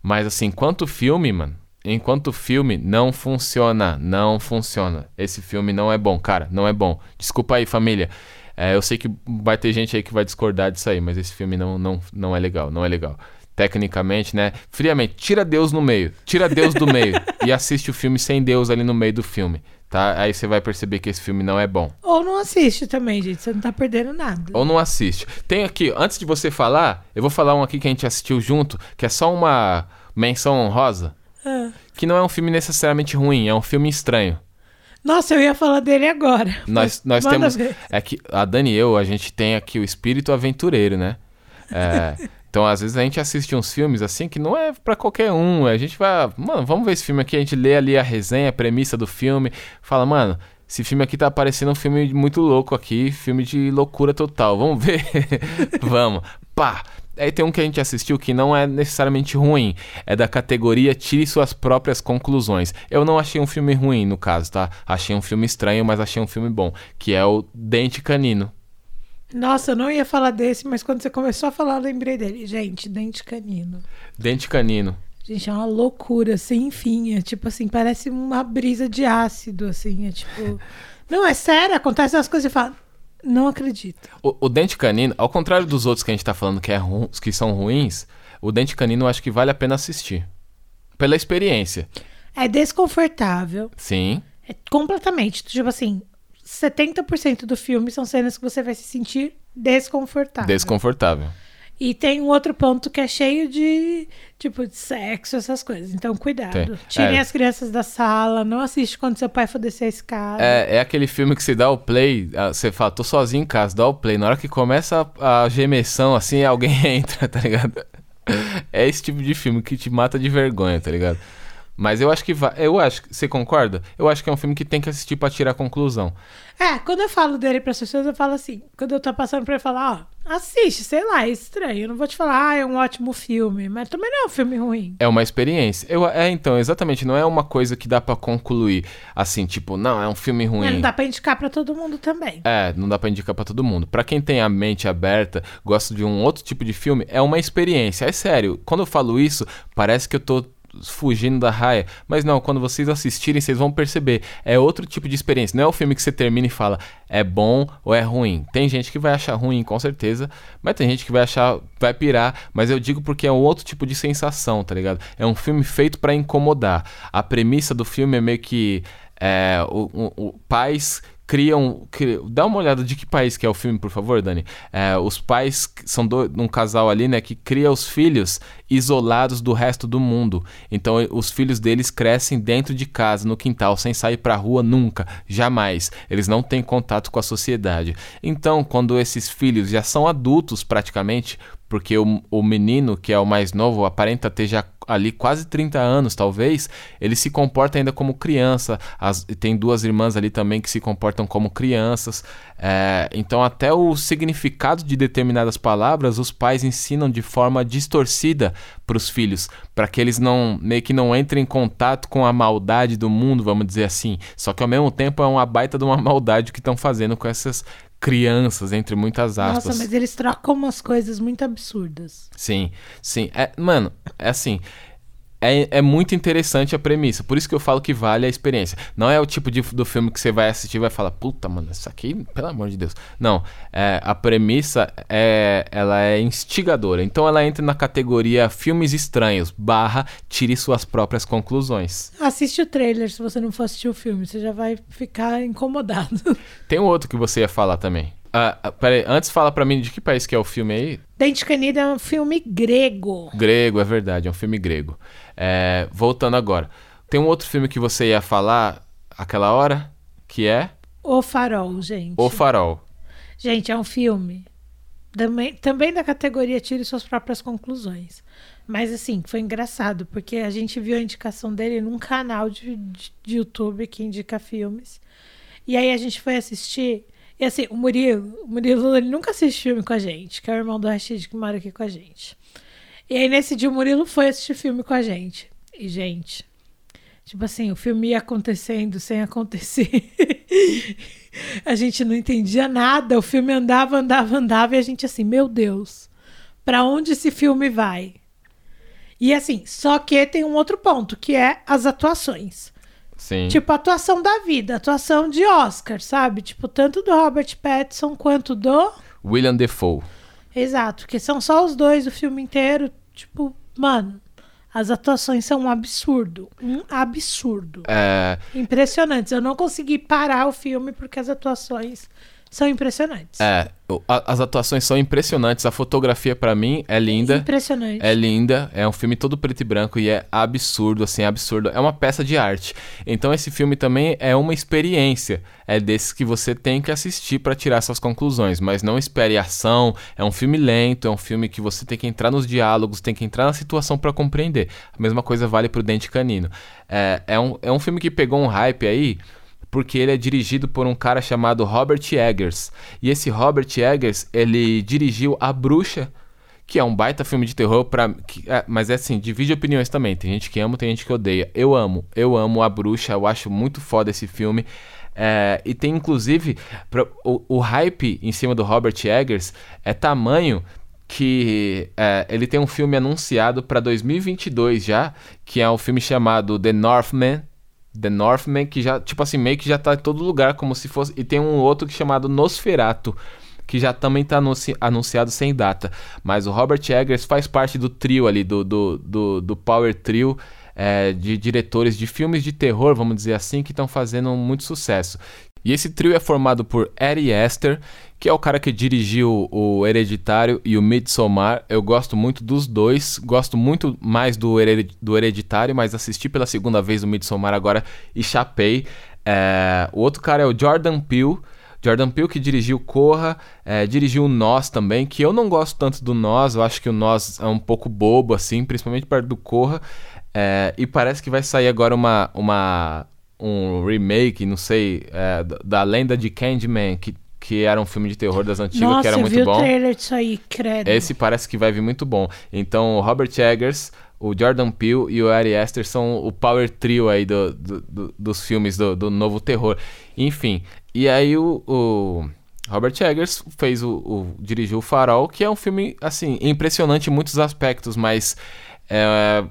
Mas, assim, enquanto filme, mano, enquanto filme, não funciona. Não funciona. Esse filme não é bom, cara, não é bom. Desculpa aí, família. É, eu sei que vai ter gente aí que vai discordar disso aí, mas esse filme não, não, não é legal, não é legal. Tecnicamente, né? Friamente, tira Deus no meio, tira Deus do meio e assiste o filme sem Deus ali no meio do filme, tá? Aí você vai perceber que esse filme não é bom. Ou não assiste também, gente. Você não tá perdendo nada. Ou não assiste. Tem aqui, antes de você falar, eu vou falar um aqui que a gente assistiu junto, que é só uma menção honrosa, Ah. que não é um filme necessariamente ruim, é um filme estranho. Nossa, eu ia falar dele agora. (laughs) Nós, nós temos. ver. É que a Dani e eu, a gente tem aqui o espírito aventureiro, né? É, (laughs) então, às vezes, a gente assiste uns filmes assim que não é pra qualquer um. A gente vai. Mano, vamos ver esse filme aqui. A gente lê ali a resenha, a premissa do filme. Fala, mano. Esse filme aqui tá parecendo um filme muito louco aqui, filme de loucura total. Vamos ver? (laughs) Vamos. Pá! Aí tem um que a gente assistiu que não é necessariamente ruim. É da categoria Tire Suas Próprias Conclusões. Eu não achei um filme ruim, no caso, tá? Achei um filme estranho, mas achei um filme bom. Que é o Dente Canino. Nossa, eu não ia falar desse, mas quando você começou a falar, eu lembrei dele. Gente, dente canino. Dente Canino. Gente, é uma loucura sem fim. É tipo assim, parece uma brisa de ácido, assim. É tipo. (laughs) Não, é sério, acontecem as coisas e fala. Não acredito. O, o Dente Canino, ao contrário dos outros que a gente tá falando que, é ru- que são ruins, o Dente Canino eu acho que vale a pena assistir. Pela experiência. É desconfortável. Sim. É completamente. Tipo assim, 70% do filme são cenas que você vai se sentir desconfortável. Desconfortável. E tem um outro ponto que é cheio de, tipo, de sexo, essas coisas. Então, cuidado. Tirem É. as crianças da sala, não assiste quando seu pai for descer a escada. É, é aquele filme que você dá o play, ah, você fala, tô sozinho em casa, dá o play. Na hora que começa a, a gemessão, assim, (laughs) alguém entra, tá ligado? É esse tipo de filme que te mata de vergonha, tá ligado? Mas eu acho que vai. Eu acho que. Você concorda? Eu acho que é um filme que tem que assistir pra tirar a conclusão. É, quando eu falo dele para as pessoas, eu falo assim, quando eu tô passando pra ele falar, ó, assiste, sei lá, é estranho. Eu não vou te falar, ah, é um ótimo filme, mas também não é um filme ruim. É uma experiência. Eu, é, então, exatamente. Não é uma coisa que dá pra concluir. Assim, tipo, não, é um filme ruim. Mas não dá pra indicar pra todo mundo também. É, não dá pra indicar pra todo mundo. Pra quem tem a mente aberta, gosta de um outro tipo de filme, é uma experiência. É sério. Quando eu falo isso, parece que eu tô fugindo da raia, mas não, quando vocês assistirem, vocês vão perceber, é outro tipo de experiência. Não é o filme que você termina e fala é bom ou é ruim. Tem gente que vai achar ruim, com certeza, mas tem gente que vai achar, vai pirar, mas eu digo porque é um outro tipo de sensação, tá ligado? É um filme feito pra incomodar. A premissa do filme é meio que é, o, o- o- pais criam. cri- Dá uma olhada de que país que é o filme, por favor, Dani. É, os pais são do, um casal ali, né, que cria os filhos isolados do resto do mundo. Então os filhos deles crescem dentro de casa, no quintal, sem sair pra rua nunca, jamais. Eles não têm contato com a sociedade. Então, quando esses filhos já são adultos praticamente, porque o, o menino, que é o mais novo, aparenta ter já ali quase 30 anos, talvez, ele se comporta ainda como criança. As- tem duas irmãs ali também que se comportam como crianças. É, então, até o significado de determinadas palavras, os pais ensinam de forma distorcida para os filhos, para que eles não meio que não entrem em contato com a maldade do mundo, vamos dizer assim. Só que ao mesmo tempo é uma baita de uma (laughs) maldade que estão fazendo com essas crianças, entre muitas aspas. Nossa, mas eles trocam umas coisas muito absurdas. Sim, sim. É, mano, é assim. É, é muito interessante a premissa. Por isso que eu falo que vale a experiência. Não é o tipo de, do filme que você vai assistir e vai falar, puta, mano, isso aqui, pelo amor de Deus. Não. É, a premissa é, ela é instigadora. Então ela entra na categoria filmes estranhos, barra, tire suas próprias conclusões. Assiste o trailer se você não for assistir o filme, você já vai ficar incomodado. Tem um outro que você ia falar também. Ah, ah, peraí, antes fala pra mim de que país que é o filme aí. Dente Canida é um filme grego. Grego, é verdade, é um filme grego. É, voltando agora. Tem um outro filme que você ia falar aquela hora, que é O Farol, gente. O Farol. Gente, é um filme também, também da categoria Tire Suas Próprias Conclusões. Mas assim, foi engraçado, porque a gente viu a indicação dele num canal de, de, de YouTube que indica filmes. E aí a gente foi assistir. E assim, o Murilo, o Murilo ele nunca assiste filme com a gente, que é o irmão do Rashid que mora aqui com a gente. E aí nesse dia o Murilo foi assistir filme com a gente. E, gente, Tipo assim, o filme ia acontecendo sem acontecer. (laughs) a gente não entendia nada. O filme andava, andava, andava e a gente assim, meu Deus, pra onde esse filme vai? E assim, só que tem um outro ponto, que é as atuações. Sim. Tipo, atuação da vida, atuação de Oscar, sabe? Tipo, tanto do Robert Pattinson quanto do. William Defoe. Exato, que são só os dois o filme inteiro. Tipo, mano, as atuações são um absurdo. Um absurdo. É, Impressionantes. Eu não consegui parar o filme porque as atuações são impressionantes. é, as atuações são impressionantes. A fotografia, pra mim, é linda. Impressionante. É linda, é um filme todo preto e branco e é absurdo, assim, absurdo. É uma peça de arte. Então esse filme também é uma experiência. É desses que você tem que assistir pra tirar suas conclusões, mas não espere ação. É um filme lento, é um filme que você tem que entrar nos diálogos, tem que entrar na situação pra compreender. A mesma coisa vale pro Dente Canino. É, é, um, é um filme que pegou um hype aí porque ele é dirigido por um cara chamado Robert Eggers. E esse Robert Eggers, ele dirigiu A Bruxa, que é um baita filme de terror para mas é assim, divide opiniões também. Tem gente que ama, tem gente que odeia. Eu amo, eu amo A Bruxa, eu acho muito foda esse filme. É, e tem inclusive pra- o, o hype em cima do Robert Eggers é tamanho que é, ele tem um filme anunciado para 2022 já, que é um filme chamado The Northman, The Northman, que já, tipo assim, meio que já tá em todo lugar, como se fosse. E tem um outro que chamado Nosferato, que já também tá anunci- anunciado sem data. Mas o Robert Eggers faz parte do trio ali, do, do, do, do Power Trio. é, de diretores de filmes de terror, vamos dizer assim, que estão fazendo muito sucesso. E esse trio é formado por Ari Aster, que é o cara que dirigiu o Hereditário e o Midsommar. Eu gosto muito dos dois, gosto muito mais do, Hered- do Hereditário, mas assisti pela segunda vez o Midsommar agora e chapei. É, o outro cara é o Jordan Peele. Jordan Peele que dirigiu Corra, é, dirigiu Nós também, que eu não gosto tanto do Nós, eu acho que o Nós é um pouco bobo, assim, principalmente perto do Corra. É, e parece que vai sair agora uma, uma, um remake, não sei, é, da- da lenda de Candyman, que, que era um filme de terror das antigas, Nossa, que era muito vi o bom. trailer disso aí, credo. Esse parece que vai vir muito bom. Então, o Robert Eggers, o Jordan Peele e o Ari Aster são o power trio aí do, do- do- dos filmes do, do novo terror. Enfim, e aí o, o Robert Eggers fez o, o- dirigiu o Farol, que é um filme, assim, impressionante em muitos aspectos, mas... é,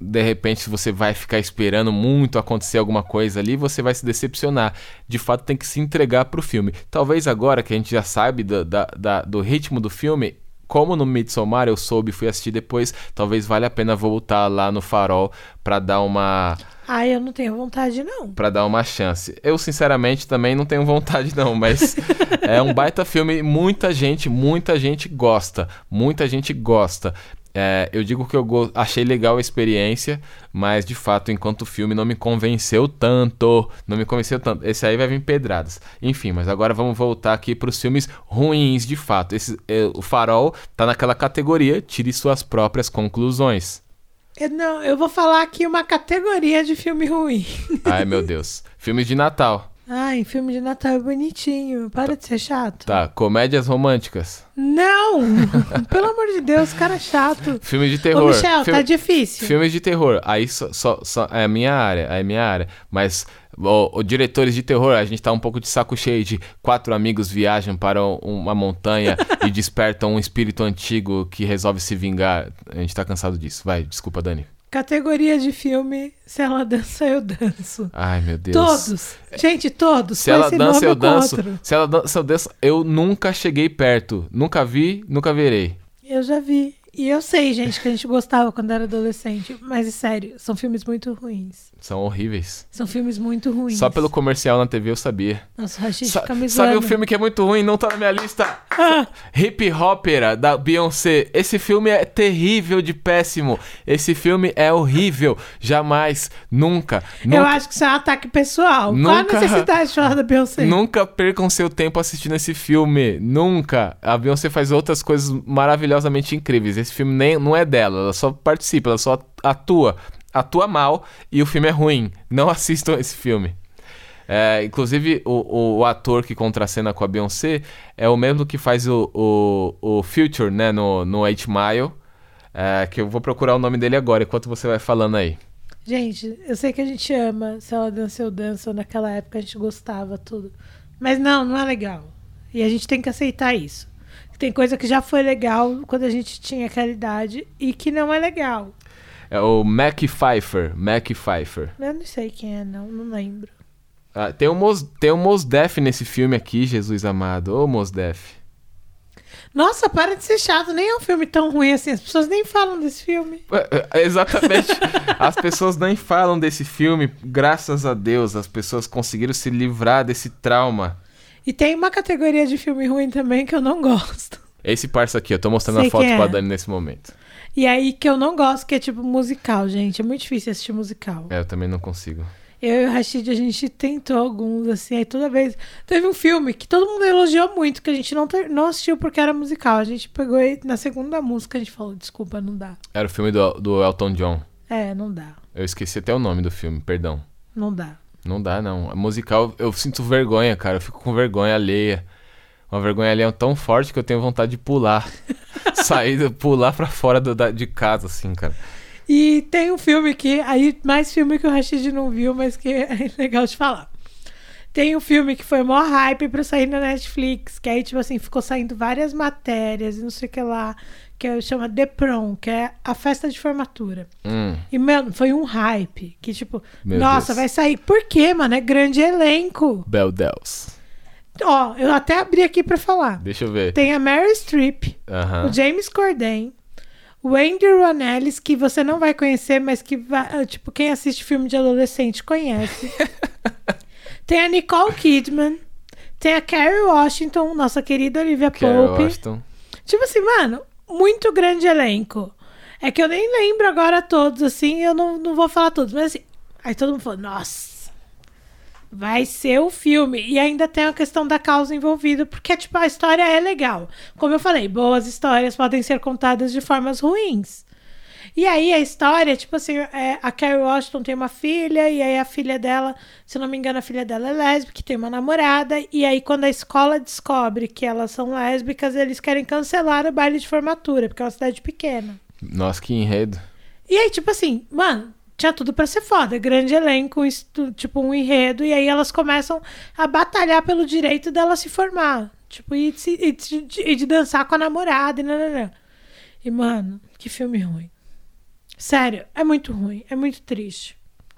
de repente, se você vai ficar esperando muito acontecer alguma coisa ali, você vai se decepcionar. De fato, tem que se entregar pro filme. Talvez agora que a gente já sabe do, da- da- do ritmo do filme, como no Midsommar eu soube e fui assistir depois, talvez valha a pena voltar lá no Farol pra dar uma Ai, eu não tenho vontade, não. para dar uma chance. Eu sinceramente também não tenho vontade não, mas (laughs) é um baita filme, muita gente, muita gente gosta, muita gente gosta. É, eu digo que eu achei legal a experiência, mas de fato, enquanto filme, não me convenceu tanto. Não me convenceu tanto. Esse aí vai vir pedradas. Enfim, mas agora vamos voltar aqui para os filmes ruins de fato. Esse, é, o Farol tá naquela categoria, tire suas próprias conclusões. Eu, não, eu vou falar aqui uma categoria de filme ruim. Ai meu Deus. Filmes de Natal. Ai, filme de Natal é bonitinho. Para de ser chato. Tá, comédias românticas. Não! (laughs) Pelo amor de Deus, cara chato. Filme de terror. Ô, Michel, Filme- tá difícil. Filmes de terror. Aí só, só, só- é a minha área, é a minha área. Mas o, diretores de terror, a gente tá um pouco de saco cheio de quatro amigos viajam para um- uma montanha (laughs) e despertam um espírito antigo que resolve se vingar. A gente tá cansado disso. Vai, desculpa, Dani. Categoria de filme, se ela dança, eu danço. Ai, meu Deus. Todos. Gente, todos. Se ela dança, eu danço. outro. Se ela dança, eu danço. Eu nunca cheguei perto. Nunca vi, nunca verei. Eu já vi. E eu sei, gente, que a gente gostava quando era adolescente. Mas, é sério, são filmes muito ruins. São horríveis. São filmes muito ruins. Só pelo comercial na TV eu sabia. Nossa, Rashid Sa- fica me sabe o filme que é muito ruim, não tá na minha lista? Ah, Hip Hopera, da Beyoncé. Esse filme é terrível de péssimo. Esse filme é horrível. Jamais, nunca, eu nunca, acho que isso é um ataque pessoal. Nunca- Qual a necessidade de falar da Beyoncé? nunca percam seu tempo assistindo esse filme. Nunca. A Beyoncé faz outras coisas maravilhosamente incríveis. Esse filme nem, não é dela, ela só participa, ela só atua. Atua mal e o filme é ruim. Não (laughs) assistam esse filme. É, inclusive, o, o, ator que contracena com a Beyoncé é o mesmo que faz o, o, o Future, né, no, no 8 Mile. É, que eu vou procurar o nome dele agora, enquanto você vai falando aí. Gente, eu sei que a gente ama Se Ela Dança, Eu Danço. Naquela época a gente gostava tudo. Mas não, não é legal. E a gente tem que aceitar isso. Tem coisa que já foi legal quando a gente tinha aquela idade e que não é legal. É o Mac Pfeiffer. Mac Pfeiffer. Eu não sei quem é, não. Não lembro. Ah, tem, o Mos, tem o Mos Def nesse filme aqui, Jesus amado. Ô, Mos Def. Nossa, para de ser chato. Nem é um filme tão ruim assim. As pessoas nem falam desse filme. É, é, Exatamente. (laughs) As pessoas nem falam desse filme. Graças a Deus, as pessoas conseguiram se livrar desse trauma. E tem uma categoria de filme ruim também que eu não gosto. Esse parça aqui, eu tô mostrando Sei a foto quem pra é. Dani nesse momento. E aí que eu não gosto, que é tipo musical, gente. É muito difícil assistir musical. É, eu também não consigo. Eu e o Rashid, a gente tentou alguns, assim, aí toda vez. Teve um filme que todo mundo elogiou muito, que a gente não, ter- não assistiu porque era musical. A gente pegou e na segunda música a gente falou, desculpa, não dá. Era o filme do, do Elton John. É, não dá. Eu esqueci até o nome do filme, perdão. Não dá. Não dá, não. A musical, eu sinto vergonha, cara. Eu fico com vergonha alheia. Uma vergonha alheia tão forte que eu tenho vontade de pular. (laughs) Sair, pular pra fora do- da- de casa, assim, cara. E tem um filme que. Aí, mais filme que o Rashid não viu, mas que é (laughs) legal de falar. Tem um filme que foi maior hype pra sair na Netflix, que aí, tipo assim, ficou saindo várias matérias e não sei o que lá, que é- chama The Prom, que é a festa de formatura. Hum, E, mano, foi um hype, que tipo, Meu nossa, Deus. vai sair. Por quê, mano? É grande elenco. Bel Deus. Ó, eu até abri aqui pra falar. Deixa eu ver. Tem a Mary Streep, Aham. o James Corden, o Andy Ronellis, que você não vai conhecer, mas que, vai, tipo, quem assiste filme de adolescente conhece. (laughs) tem a Nicole Kidman, tem a Carrie Washington, nossa querida Olivia Carol Pope. Washington. Tipo assim, mano, muito grande elenco. É que eu nem lembro agora todos, assim, eu não, não vou falar todos, mas assim. Aí todo mundo falou, nossa, vai ser o filme. E ainda tem a questão da causa envolvida, porque, tipo, a história é legal. Como eu falei, boas histórias podem ser contadas de formas ruins. E aí a história, tipo assim, é, a Carrie Washington tem uma filha, e aí a filha dela, se não me engano, a filha dela é lésbica, tem uma namorada, e aí quando a escola descobre que elas são lésbicas, eles querem cancelar o baile de formatura, porque é uma cidade pequena. Nossa, que enredo. E aí, tipo assim, mano, tinha tudo pra ser foda. Grande elenco, tipo, um enredo. E aí elas começam a batalhar pelo direito dela se formar. Tipo, e de, e de- e de dançar com a namorada e nananã. E, mano, que filme ruim. Sério, é muito ruim. É muito triste.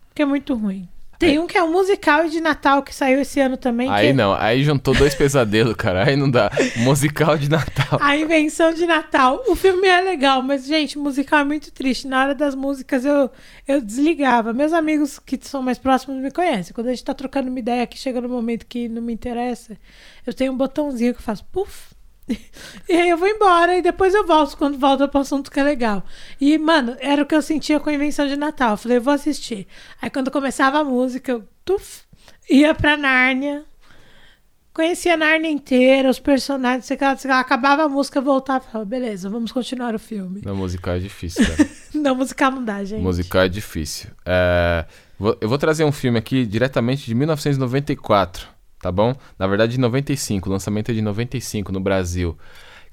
Porque é muito ruim. Tem um que é um musical de Natal que saiu esse ano também. Aí que não, aí juntou dois pesadelos, cara. Aí não dá. Musical de Natal. A invenção de Natal. O filme é legal, mas, gente, musical é muito triste. Na hora das músicas eu, eu desligava. Meus amigos que são mais próximos me conhecem. Quando a gente tá trocando uma ideia que chega no momento que não me interessa, eu tenho um botãozinho que faz puff. E aí eu vou embora e depois eu volto quando volta pro assunto que é legal. E, mano, era o que eu sentia com a invenção de Natal. Eu falei, eu vou assistir. Aí quando começava a música, eu tuf, ia pra Nárnia. Conhecia a Nárnia inteira, os personagens, sei lá, sei lá, acabava a música, voltava e falava, beleza, vamos continuar o filme. Não, musical é difícil, cara. (laughs) Não, musical não dá, gente. musical é difícil. É, vou- eu vou trazer um filme aqui diretamente de 1994, tá bom? Na verdade, de 95. O lançamento é de 95 no Brasil.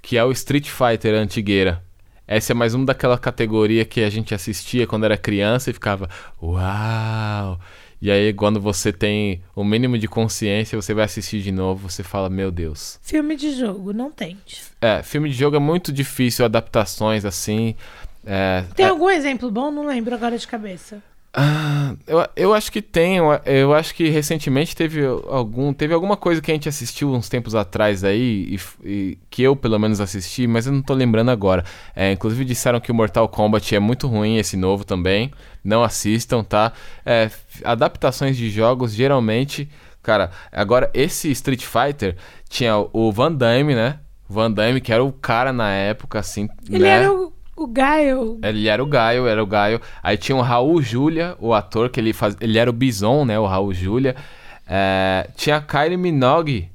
Que é o Street Fighter Antigueira. Essa é mais uma daquela categoria que a gente assistia quando era criança e ficava, uau! E aí, quando você tem o mínimo de consciência, você vai assistir de novo, você fala, meu Deus. Filme de jogo, não tente. É, filme de jogo é muito difícil, adaptações assim. É, Tem é- algum exemplo bom? Não lembro agora de cabeça. Ah, eu, eu acho que tem. Eu, eu acho que recentemente teve algum, teve alguma coisa que a gente assistiu uns tempos atrás aí, e e que eu pelo menos assisti, mas eu não tô lembrando agora. É, inclusive disseram que o Mortal Kombat é muito ruim, esse novo também. Não assistam, tá? É, adaptações de jogos geralmente. Cara, agora esse Street Fighter tinha o Van Damme, né? Van Damme, que era o cara na época, assim. Ele né? era o, o Gaio. Ele era o Gaio, era o Gaio. Aí tinha o Raul Júlia, o ator, que ele faz. Ele era o Bison, né? O Raul Júlia. É, tinha a Kylie Minogue.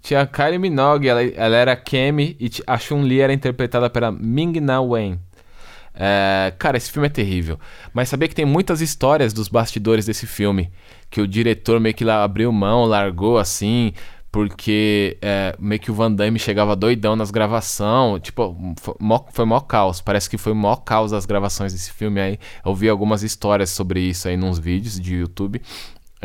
Tinha a Kylie Minogue, ela, ela era Kemi e a Chun-Li era interpretada pela Ming-Na Wen. É, cara, esse filme é terrível. Mas sabia que tem muitas histórias dos bastidores desse filme. Que o diretor meio que lá abriu mão, largou assim. Porque é, meio que o Van Damme chegava doidão nas gravações. Tipo, foi mó, foi mó caos. Parece que foi mó caos as gravações desse filme aí. Eu vi algumas histórias sobre isso aí nos vídeos de YouTube.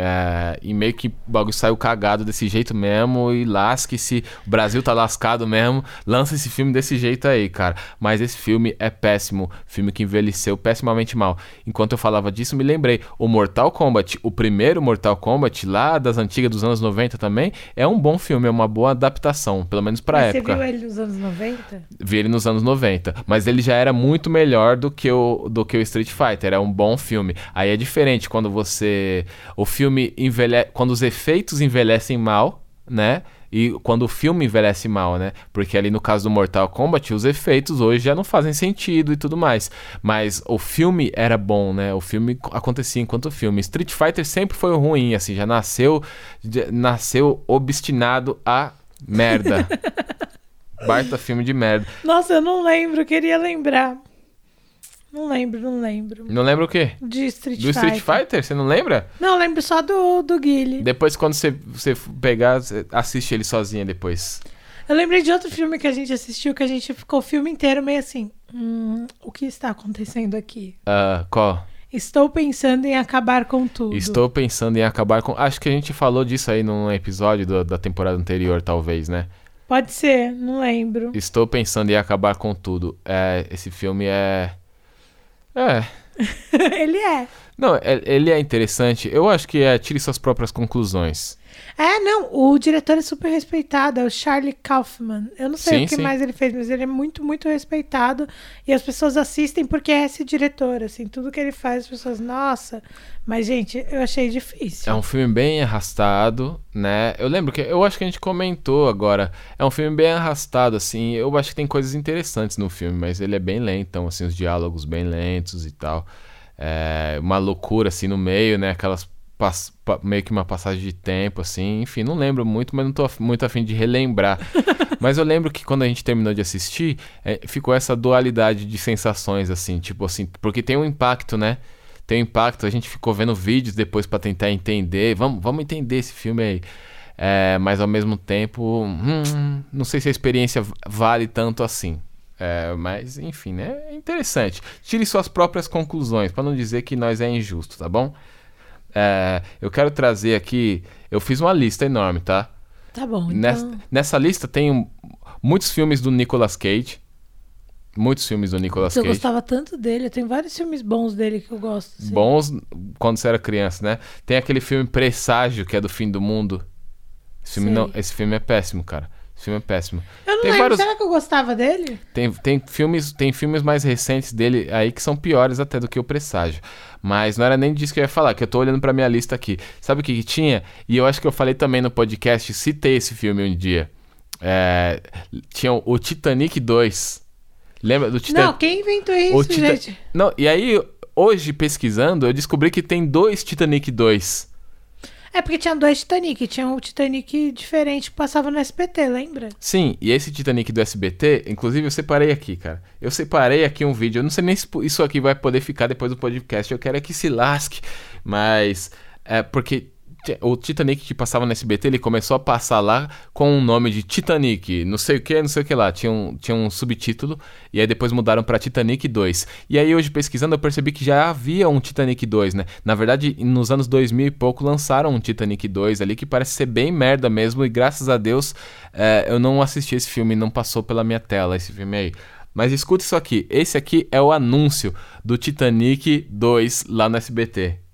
É, e meio que o bagulho saiu cagado desse jeito mesmo. E lasque-se. O Brasil tá lascado mesmo. Lança esse filme desse jeito aí, cara. Mas esse filme é péssimo. Filme que envelheceu pessimamente mal. Enquanto eu falava disso, me lembrei. O Mortal Kombat, o primeiro Mortal Kombat, lá das antigas dos anos 90 também, é um bom filme. É uma boa adaptação. Pelo menos pra Mas época. Você viu ele nos anos 90? Vi ele nos anos 90. Mas ele já era muito melhor do que o, do que o Street Fighter. É um bom filme. Aí é diferente quando você. O filme envelhece. Quando os efeitos envelhecem mal, né? E quando o filme envelhece mal, né? Porque ali no caso do Mortal Kombat, os efeitos hoje já não fazem sentido e tudo mais. Mas o filme era bom, né? O filme acontecia enquanto filme. Street Fighter sempre foi ruim, assim, já nasceu, já nasceu obstinado a merda. (laughs) Baita filme de merda. Nossa, eu não lembro, queria lembrar. Não lembro, não lembro. Não lembra o quê? De Street Do Fighter. Street Fighter? Você não lembra? Não, eu lembro só do, do Guile. Depois, quando você, você pegar, você assiste ele sozinha depois. Eu lembrei de outro filme que a gente assistiu, que a gente ficou o filme inteiro meio assim. Hum, o que está acontecendo aqui? Ah, qual? Estou pensando em acabar com tudo. Estou pensando em acabar com. Acho que a gente falou disso aí num episódio do- da temporada anterior, talvez, né? Pode ser, não lembro. Estou pensando em acabar com tudo. É, esse filme é. É. (laughs) Ele é. Não, é- ele é interessante. Eu acho que é. Tire suas próprias conclusões. É, não, o diretor é super respeitado, é o Charlie Kaufman. Eu não sei Sim, o que sim. mais ele fez, mas ele é muito, muito respeitado. E as pessoas assistem porque é esse diretor, assim, tudo que ele faz, as pessoas, nossa. Mas, gente, eu achei difícil. É um filme bem arrastado, né? Eu lembro que. Eu acho que a gente comentou agora. É um filme bem arrastado, assim. Eu acho que tem coisas interessantes no filme, mas ele é bem lentão, assim, os diálogos bem lentos e tal. É uma loucura, assim, no meio, né? Aquelas. meio que uma passagem de tempo, assim. Enfim, não lembro muito, mas não tô muito afim de relembrar. (laughs) mas eu lembro que quando a gente terminou de assistir, é, ficou essa dualidade de sensações, assim. Tipo assim, porque tem um impacto, né? tem um impacto. A gente ficou vendo vídeos depois pra tentar entender. Vamos, vamos entender esse filme aí. É, mas ao mesmo tempo, hum, não sei se a experiência vale tanto assim. É, mas enfim, né? É interessante. Tire suas próprias conclusões, pra não dizer que nós é injusto, tá bom? É, eu quero trazer aqui. Eu fiz uma lista enorme, tá? Tá bom, então. Nessa, nessa lista tem um- muitos filmes do Nicolas Cage. Muitos filmes do Nicolas Eu Cage. gostava tanto dele, tem vários filmes bons dele que eu gosto. assim. bons quando você era criança, né? Tem aquele filme Presságio, que é do fim do mundo. Esse filme, Sei. não, esse filme é péssimo, cara. Esse filme é péssimo. Eu não tem lembro, vários- será que eu gostava dele? Tem, tem, filmes, tem filmes mais recentes dele aí que são piores até do que o Presságio. Mas não era nem disso que eu ia falar, que eu tô olhando pra minha lista aqui. Sabe o que, que tinha? E eu acho que eu falei também no podcast, citei esse filme um dia. É, tinha o Titanic 2. Lembra do Titanic? Não, quem inventou isso, Tita- gente? Não, e aí, hoje, pesquisando, eu descobri que tem dois Titanic 2. É porque tinha dois Titanic, tinha um Titanic diferente que passava no SPT, lembra? Sim, e esse Titanic do SBT, inclusive eu separei aqui, cara. Eu separei aqui um vídeo. Eu não sei nem se isso aqui vai poder ficar depois do podcast. Eu quero é que se lasque. Mas é porque o Titanic que passava no SBT, ele começou a passar lá com o nome de Titanic, não sei o que, não sei o que lá. Tinha um, tinha um subtítulo, e aí depois mudaram pra Titanic 2. E aí hoje pesquisando eu percebi que já havia um Titanic 2, né? Na verdade, nos anos 2000 e pouco lançaram um Titanic 2 ali que parece ser bem merda mesmo, e graças a Deus é, eu não assisti esse filme, não passou pela minha tela esse filme aí. Mas escuta isso aqui, esse aqui é o anúncio do Titanic 2 lá no SBT.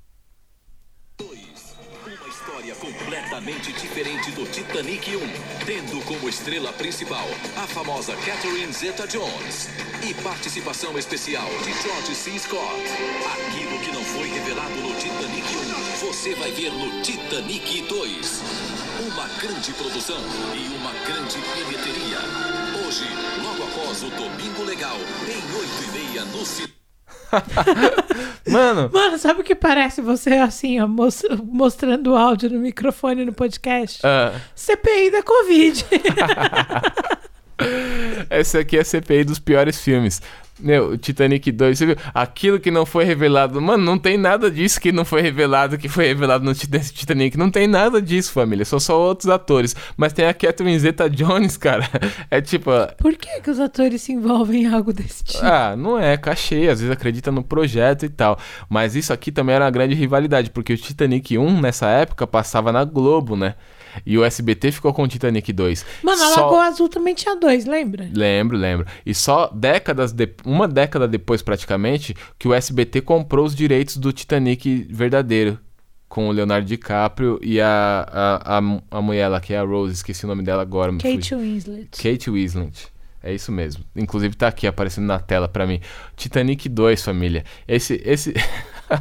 Completamente diferente do Titanic 1, tendo como estrela principal a famosa Catherine Zeta-Jones e participação especial de George C. Scott. Aquilo que não foi revelado no Titanic 1, você vai ver no Titanic 2. Uma grande produção e uma grande bilheteria. Hoje, logo após o Domingo Legal, em 8 e meia no cinema. (laughs) Mano, Mano, sabe o que parece você assim, ó, mos- mostrando o áudio no microfone no podcast? ah, CPI da Covid. (laughs) (laughs) essa aqui é a CPI dos piores filmes. Meu, o Titanic 2, você viu? Aquilo que não foi revelado. Mano, não tem nada disso que não foi revelado, que foi revelado no Tit- Titanic. Não tem nada disso, família. São só outros atores. Mas tem a Catherine Zeta Jones, (laughs) cara. É tipo. Por que, que os atores se envolvem em algo desse tipo? Ah, não é cachê, às vezes acredita no projeto e tal. Mas isso aqui também era uma grande rivalidade, porque o Titanic 1 nessa época passava na Globo, né? E o SBT ficou com o Titanic 2. Mano, a Só- Lagoa Azul também tinha dois, lembra? Lembro, lembro. E só décadas de... uma década depois, praticamente, que o SBT comprou os direitos do Titanic verdadeiro. Com o Leonardo DiCaprio e a, a, a, a mulher lá, que é a Rose, esqueci o nome dela agora. Kate fugiu. Winslet. Kate Winslet. É isso mesmo. Inclusive tá aqui aparecendo na tela pra mim. Titanic 2, família. Esse esse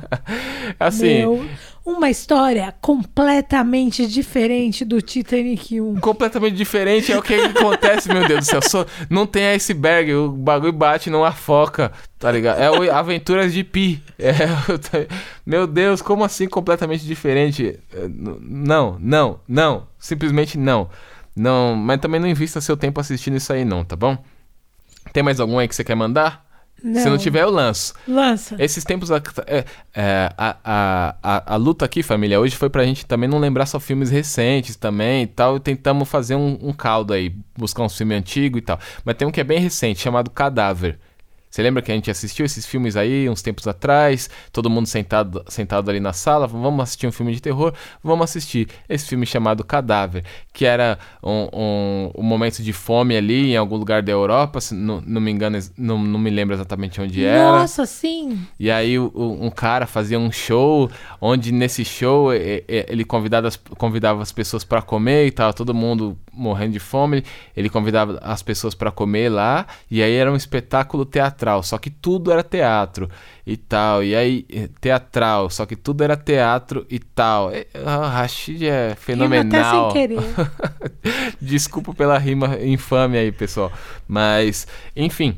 (laughs) assim, Meu, uma história completamente diferente do Titanic 1. completamente diferente é o que acontece, meu Deus do céu. Só, não tem iceberg, o bagulho bate não afoca, tá ligado? É o Aventuras de Pi. É, (laughs) meu Deus, como assim completamente diferente? Não, não, não, simplesmente não. Não, mas também não invista seu tempo assistindo isso aí não, tá bom? Tem mais algum aí que você quer mandar? Se não tiver, eu lanço. Lança. Esses tempos. a- é, é, a, a, a, a luta aqui, família, hoje foi pra gente também não lembrar só filmes recentes também e tal. E tentamos fazer um, um caldo aí, buscar uns filmes antigos e tal. Mas tem um que é bem recente, chamado Cadáver. Você lembra que a gente assistiu esses filmes aí uns tempos atrás? Todo mundo sentado, sentado ali na sala, vamos assistir um filme de terror? Vamos assistir esse filme chamado Cadáver, que era um, um, um momento de fome ali em algum lugar da Europa, se não, não me engano, não, não me lembro exatamente onde era. Nossa, sim. E aí o- um cara fazia um show, onde nesse show ele convidava as, convidava as pessoas para comer e tava todo mundo morrendo de fome. Ele convidava as pessoas para comer lá e aí era um espetáculo teatral, só que tudo era teatro e tal. E aí eh, teatral, só que tudo era teatro e tal. E, ah, Rashid é fenomenal. até sem querer. (laughs) Desculpa pela rima infame aí, pessoal. Mas, enfim.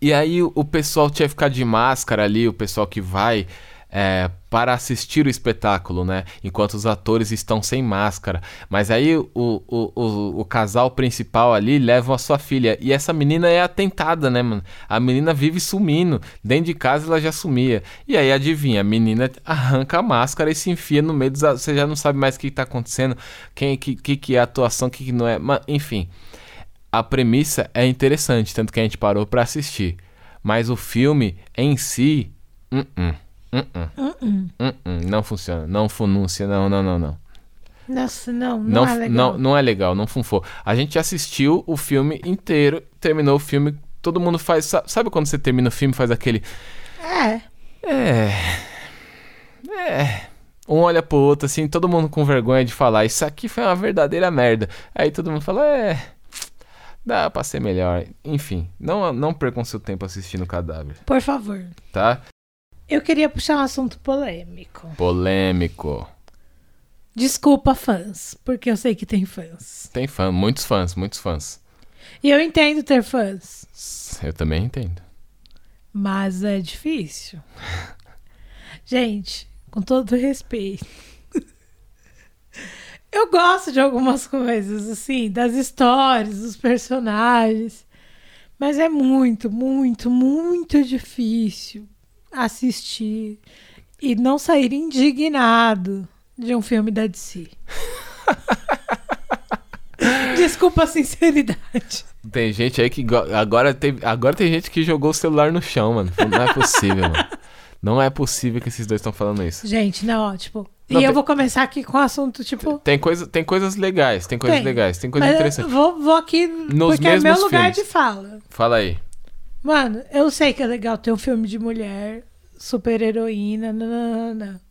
E aí o pessoal tinha que ficar de máscara ali, o pessoal que vai é, para assistir o espetáculo, né? Enquanto os atores estão sem máscara. Mas aí o, o, o, o casal principal ali leva a sua filha. E essa menina é atentada, né, mano? A menina vive sumindo. Dentro de casa ela já sumia. E aí, adivinha, a menina arranca a máscara e se enfia no meio dos. a- Você já não sabe mais o que tá acontecendo, quem que, que, que é atuação, o que, que não é. Mas, enfim a premissa é interessante, tanto que a gente parou pra assistir. Mas o filme em si, uh -uh, uh não funciona, não funúncia, não, não, não, não. Nossa, não, não, Não, é legal. não, não é legal, não funfou. A gente assistiu o filme inteiro, terminou o filme, todo mundo faz. sa- Sabe quando você termina o filme faz aquele. É. É. É. Um olha pro outro, assim, todo mundo com vergonha de falar. Isso aqui foi uma verdadeira merda. Aí todo mundo fala, é. Dá pra ser melhor. Enfim, não, não percam seu tempo assistindo o cadáver, Por favor. tá? Eu queria puxar um assunto polêmico. Polêmico. Desculpa, fãs, porque eu sei que tem fãs. Tem fã, muitos fãs, muitos fãs. E eu entendo ter fãs, Eu também entendo. mas é difícil. (laughs) Gente, com todo respeito. (laughs) Eu gosto de algumas coisas, assim, das histórias, dos personagens. Mas é muito, muito, muito difícil assistir e não sair indignado de um filme da DC. (laughs) Desculpa a sinceridade. Tem gente aí que. go- Agora tem, agora tem gente que jogou o celular no chão, mano. Não é possível, mano. Não é possível que esses dois estão falando isso. Gente, não, ó, tipo. Não, e eu tem- vou começar aqui com o assunto, tipo. Tem, coisa, tem coisas legais, tem coisas tem. legais, tem coisa Mas eu interessante. Vou, vou aqui Nos porque é meu lugar filmes. de fala. Fala aí. Mano, eu sei que é legal ter um filme de mulher, super heroína, nanana.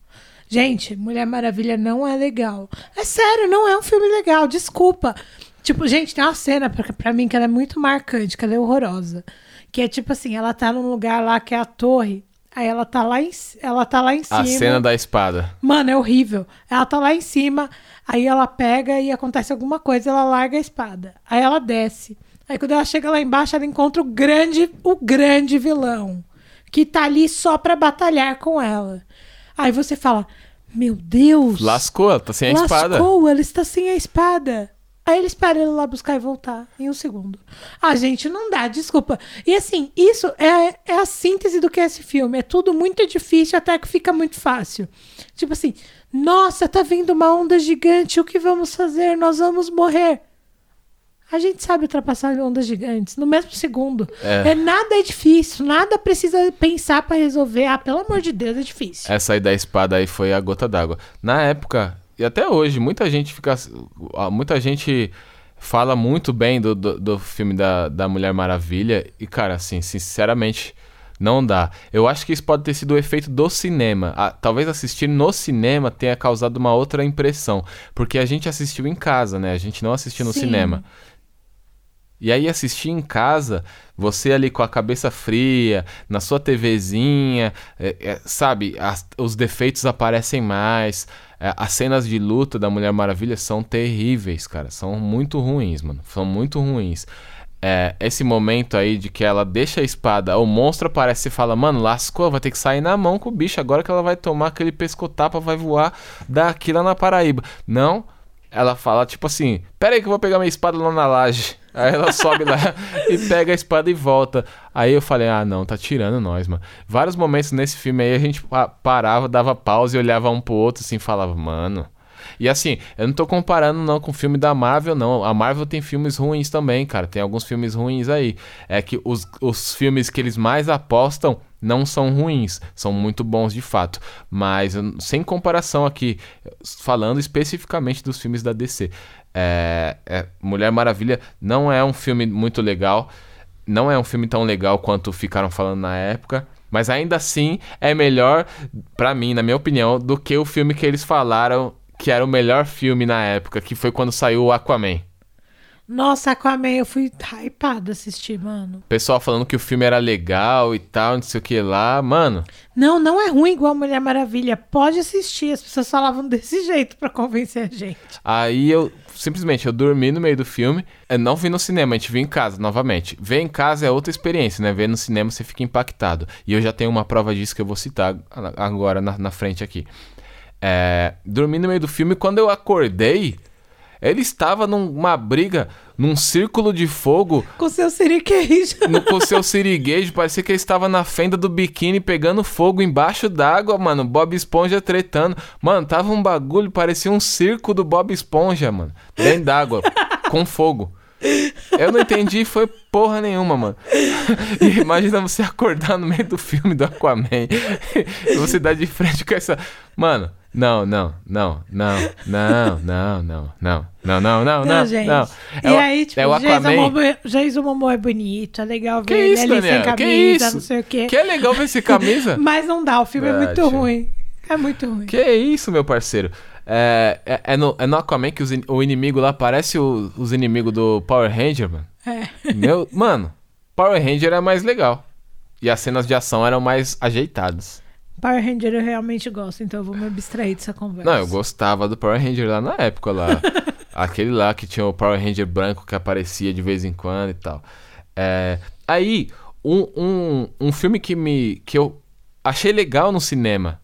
Gente, Mulher Maravilha não é legal. É sério, não é um filme legal, desculpa. Tipo, gente, tem uma cena pra, pra mim que ela é muito marcante, que ela é horrorosa. Que é tipo assim, ela tá num lugar lá que é a torre, aí ela tá lá em, ela tá lá em cima. A cena da espada. Mano, é horrível. Ela tá lá em cima, aí ela pega e acontece alguma coisa, ela larga a espada. Aí ela desce. Aí quando ela chega lá embaixo, ela encontra o grande, o grande vilão, que tá ali só pra batalhar com ela. Aí você fala: "Meu Deus! Lascou, ela tá sem a espada. Lascou, ela está sem a espada. Aí ele espera ele lá buscar e voltar em um segundo. Ah, gente, não dá, desculpa. E assim, isso é, é a síntese do que é esse filme. É tudo muito difícil até que fica muito fácil. Tipo assim, nossa, tá vindo uma onda gigante, o que vamos fazer? Nós vamos morrer. A gente sabe ultrapassar ondas gigantes no mesmo segundo. É. É, nada é difícil, nada precisa pensar pra resolver. Ah, pelo amor de Deus, é difícil. Essa aí da espada aí foi a gota d'água. Na época, e até hoje, muita gente fica. Muita gente fala muito bem do, do, do filme da, da Mulher Maravilha. E, cara, assim, sinceramente, não dá. Eu acho que isso pode ter sido o efeito do cinema. Ah, talvez assistir no cinema tenha causado uma outra impressão. Porque a gente assistiu em casa, né? A gente não assistiu no Sim. cinema. E aí assistir em casa, você ali com a cabeça fria, na sua TVzinha, é, é, sabe, as- os defeitos aparecem mais. é, as cenas de luta da Mulher Maravilha são terríveis, cara. São muito ruins, mano. São muito ruins. É, esse momento aí de que ela deixa a espada, o monstro aparece e fala, mano, lascou, vai ter que sair na mão com o bicho, agora que ela vai tomar aquele pescotapa, vai voar daqui lá na Paraíba. Não, ela fala tipo assim, pera aí que eu vou pegar minha espada lá na laje. (laughs) Aí ela sobe lá e pega a espada e volta. Aí eu falei, ah não, tá tirando nós, mano. Vários momentos nesse filme aí a gente pa- parava, dava pausa e olhava um pro outro assim falava, mano, E assim, eu não tô comparando não com o filme da Marvel, não. A Marvel tem filmes ruins também, cara. Tem alguns filmes ruins aí. É que os, os filmes que eles mais apostam não são ruins, são muito bons de fato. Mas sem comparação aqui, falando especificamente dos filmes da DC. É, é, Mulher Maravilha não é um filme muito legal. Não é um filme tão legal quanto ficaram falando na época. Mas ainda assim é melhor, pra mim, na minha opinião, do que o filme que eles falaram que era o melhor filme na época, que foi quando saiu o Aquaman. Nossa, Aquaman, eu fui hypada assistir, mano. Pessoal falando que o filme era legal e tal, não sei o que lá. Mano, Não, não é ruim igual Mulher Maravilha. Pode assistir. As pessoas falavam desse jeito pra convencer a gente. aí eu simplesmente eu dormi no meio do filme. Eu não vi no cinema, a gente viu em casa novamente. Ver em casa é outra experiência, né? Ver no cinema você fica impactado. E eu já tenho uma prova disso que eu vou citar agora na, na frente aqui. É, dormi no meio do filme quando eu acordei. Ele estava numa briga, num círculo de fogo, Com seu siriqueijo. (laughs) no, com seu siriguejo. Parecia que ele estava na fenda do biquíni pegando fogo embaixo d'água, mano. Bob Esponja tretando. Mano, tava um bagulho, parecia um circo do Bob Esponja, mano. Dentro d'água, (laughs) com fogo. Eu não entendi, foi porra nenhuma, mano. (laughs) E imagina você acordar no meio do filme do Aquaman e você dar de frente com essa. Mano, não, não, não, não, não, não, não, não, não, não, não, não, gente. não. E É o- aí, tipo, é o Aquaman. Jason Momoa é bonito, é legal ver Que ele isso, ali Daniel? sem Que camisa, isso? não sei o quê. Que é legal ver esse camisa. Mas não dá, o filme é Ah, muito ruim. É muito ruim. Que isso, meu parceiro? É, é, é no, é no Aquaman que os o inimigo lá parece o- os inimigos do Power Ranger, mano. É. Meu, mano, Power Ranger é mais legal. E as cenas de ação eram mais ajeitadas. Power Ranger eu realmente gosto, então eu vou me abstrair dessa conversa. Não, eu gostava do Power Ranger lá na época lá. (laughs) Aquele lá que tinha o Power Ranger branco que aparecia de vez em quando e tal. É, aí, um, um, um filme que me. que eu achei legal no cinema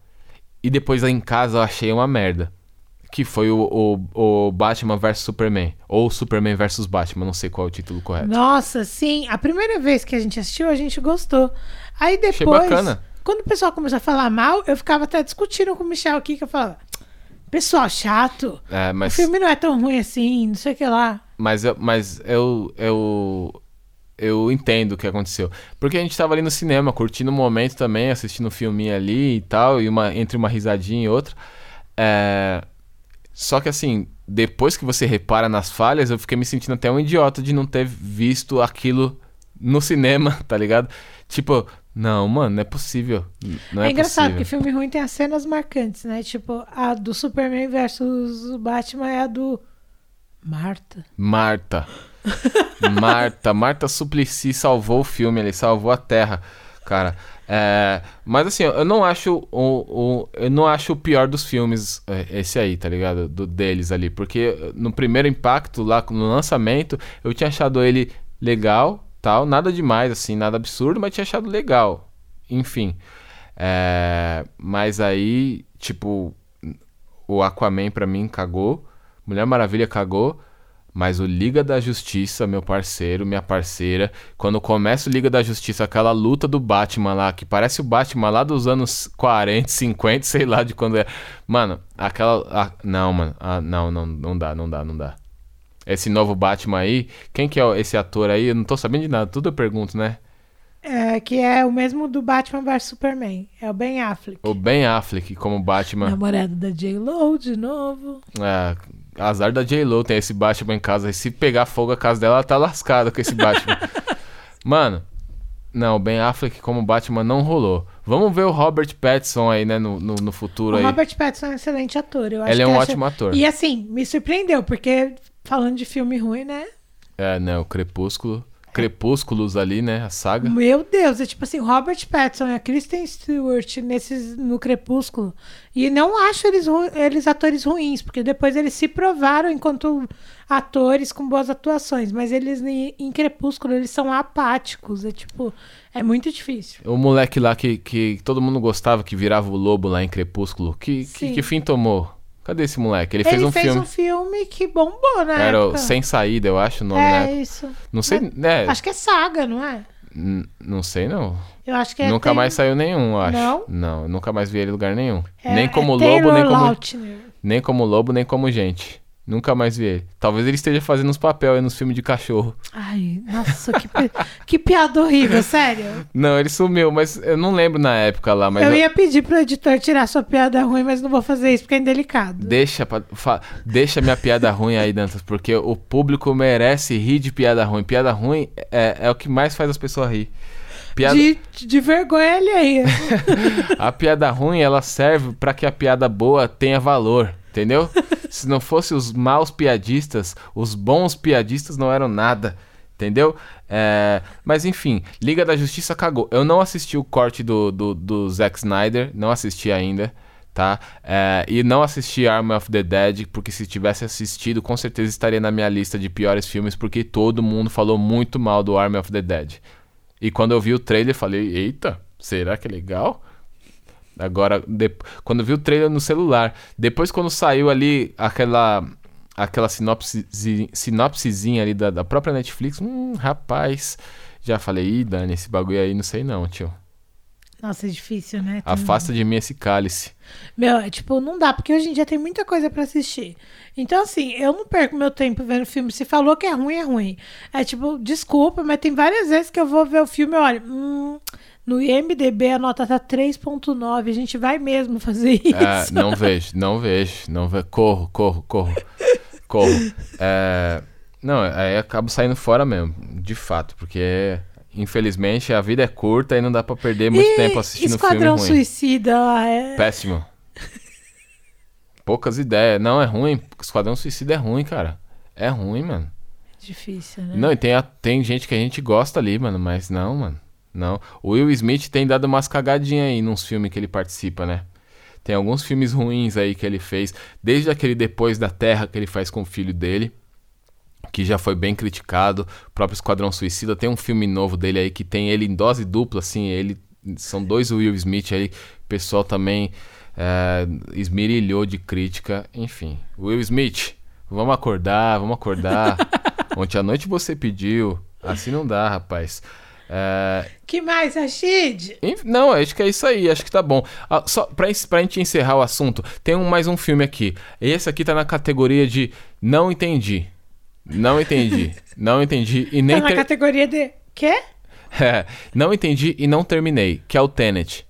e depois lá em casa eu achei uma merda. Que foi o, o, o Batman vs Superman. Ou Superman vs Batman, não sei qual é o título correto. Nossa, sim. A primeira vez que a gente assistiu, a gente gostou. Aí depois, Achei bacana. Quando o pessoal começou a falar mal, eu ficava até discutindo com o Michel aqui, que eu falava, pessoal chato, É, o mas. filme não é tão ruim assim, não sei o que lá. Mas, eu, mas eu, eu, eu entendo o que aconteceu. Porque a gente tava ali no cinema, curtindo o momento também, assistindo um filminho ali e tal, e uma, entre uma risadinha e outra. É, Só que assim, depois que você repara nas falhas, eu fiquei me sentindo até um idiota de não ter visto aquilo no cinema, (laughs) tá ligado? Tipo, não, mano, não é possível. Não é, é engraçado, possível. porque filme ruim tem as cenas marcantes, né? Tipo, a do Superman versus o Batman é a do Marta. Marta. Marta. Marta Suplicy salvou o filme, ele salvou a Terra, cara. É, mas assim, eu não acho o, o- eu não acho o pior dos filmes é, esse aí, tá ligado? Do, deles ali, porque no primeiro impacto lá no lançamento, eu tinha achado ele legal, tal, nada demais assim, nada absurdo, mas tinha achado legal. Enfim. É, mas aí, tipo, o Aquaman pra mim cagou, Mulher Maravilha cagou, mas o Liga da Justiça, meu parceiro, minha parceira, quando começa o Liga da Justiça, aquela luta do Batman lá, que parece o Batman lá dos anos 40, 50, sei lá de quando é. Mano, aquela. não, mano. ah, não, não, não dá, não dá, não dá. Esse novo Batman aí, quem que é esse ator aí? Eu não tô sabendo de nada, tudo eu pergunto, né? É, que é o mesmo do Batman vs Superman. É o Ben Affleck. O Ben Affleck como Batman. Namorado da J-Lo de novo. É, azar da J-Lo tem esse Batman em casa. E se pegar fogo a casa dela, ela tá lascada com esse Batman. (laughs) Mano, não, o Ben Affleck como Batman não rolou. Vamos ver o Robert Pattinson aí, né, no, no, no futuro O aí. Robert Pattinson é um excelente ator. Eu acho Ele é um ótimo ator. E assim, me surpreendeu, porque falando de filme ruim, né? É, né, o Crepúsculo. Crepúsculos ali, né, a saga. Meu Deus, é tipo assim, Robert Pattinson e a Kristen Stewart nesses, no Crepúsculo. E não acho eles, eles atores ruins, porque depois eles se provaram enquanto atores com boas atuações. Mas eles em, Crepúsculo, eles são apáticos. É tipo, é muito difícil. O moleque lá que, que todo mundo gostava, que virava o lobo lá em Crepúsculo. Que, que, que fim tomou? Cadê esse moleque? Ele, fez um filme. um filme que bombou na Era o época. Sem Saída, eu acho o nome, É né? isso. Não sei, né? Acho que é saga, não é? N- Não sei, não. Eu acho que é. nunca tem- mais saiu nenhum, eu acho. Não? Não, eu nunca mais vi ele em lugar nenhum. é- nem como é lobo, nem como. Lautner. Nem como lobo, nem como gente. Nunca mais vi ele. Talvez ele esteja fazendo uns papéis aí nos filmes de cachorro. Ai, nossa, que, pi- (laughs) que piada horrível, sério. Não, ele sumiu, mas eu não lembro na época lá, mas eu eu- ia pedir pro editor tirar sua piada ruim, mas não vou fazer isso porque é indelicado. Deixa, pra- fa- deixa minha piada ruim aí, Dantas, porque o público merece rir de piada ruim. Piada ruim é, é o que mais faz as pessoas rir. Piada, De, de vergonha alheia. (laughs) A piada ruim, ela serve pra que a piada boa tenha valor, entendeu? Se não fosse os maus piadistas, os bons piadistas não eram nada, entendeu? É, mas enfim, Liga da Justiça cagou. Eu não assisti o corte do, do, do Zack Snyder, não assisti ainda, tá? É, e não assisti Army of the Dead, porque se tivesse assistido, com certeza estaria na minha lista de piores filmes, porque todo mundo falou muito mal do Army of the Dead. E quando eu vi o trailer, falei, eita, será que é legal? Agora, de- quando vi o trailer no celular, depois quando saiu ali aquela aquela sinopse, sinopsezinha ali da, da própria Netflix, hum, rapaz, já falei, ih, Dani, esse bagulho aí não sei não, tio. Nossa, é difícil, né? Tem- Afasta de mim esse cálice. Meu, é tipo, não dá, porque hoje em dia tem muita coisa pra assistir. Então, assim, eu não perco meu tempo vendo filme. Se falou que é ruim, é ruim. É tipo, desculpa, mas tem várias vezes que eu vou ver o filme e olho, hum, no IMDB a nota tá 3.9, a gente vai mesmo fazer isso. É, não vejo, não vejo, não vejo. Corro, corro, corro, corro. É, não, aí acabo saindo fora mesmo, de fato, porque infelizmente a vida é curta e não dá pra perder muito E tempo assistindo Esquadrão filme ruim. Suicida é... Péssimo. Poucas ideias. Não, é ruim. Esquadrão Suicida é ruim, cara. É ruim, mano. difícil, né? Não, e tem, a- tem gente que a gente gosta ali, mano, mas não, mano. Não. O Will Smith tem dado umas cagadinhas aí nos filmes que ele participa, né? Tem alguns filmes ruins aí que ele fez, desde aquele Depois da Terra que ele faz com o filho dele, que já foi bem criticado. O próprio Esquadrão Suicida tem um filme novo dele aí que tem ele em dose dupla, assim, ele são dois Will Smith aí, o pessoal também é, esmerilhou de crítica, enfim. Will Smith, vamos acordar, vamos acordar. (laughs) Ontem à noite você pediu, assim não dá, rapaz. É, Que mais, Rashid? Não, acho que é isso aí, acho que tá bom. Ah, só pra, pra gente encerrar o assunto, tem um, mais um filme aqui. Esse aqui tá na categoria de não entendi. Não entendi. (laughs) não entendi e nem Tá na ter- categoria de... Quê? É, não entendi e não terminei, que é o Tenet.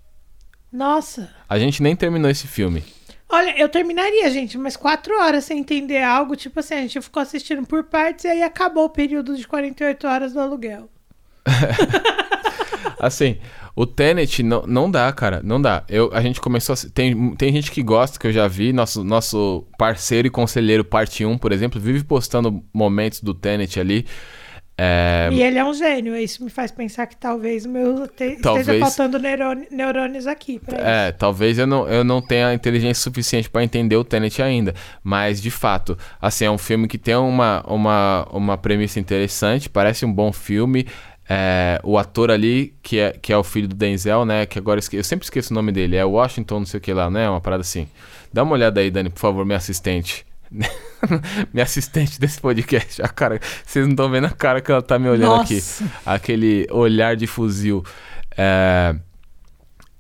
Nossa. A gente nem terminou esse filme. Olha, eu terminaria, gente, mas quatro horas sem entender algo, tipo assim, a gente ficou assistindo por partes e aí acabou o período de 48 horas do aluguel. (laughs) Assim, o Tenet não, não dá, cara, não dá. Eu, a gente começou a, tem, tem gente que gosta, que eu já vi, nosso, nosso parceiro e conselheiro parte 1, por exemplo, vive postando momentos do Tenet ali. É, E ele é um gênio, isso me faz pensar que talvez o meu te- Talvez- esteja faltando neurôni- neurônios aqui. Pra isso. É, talvez eu não, eu não tenha inteligência suficiente pra entender o Tenet ainda. Mas, de fato, assim, é um filme que tem uma, uma, uma premissa interessante, parece um bom filme. É, o ator ali, que é, que é o filho do Denzel, né? Que agora eu, esque- eu sempre esqueço o nome dele, é Washington, não sei o que lá, né? Uma parada assim. Dá uma olhada aí, Dani, por favor, minha assistente. (laughs) minha assistente desse podcast. A cara, vocês não estão vendo a cara que ela tá me olhando aqui. Nossa. Aquele olhar de fuzil. É,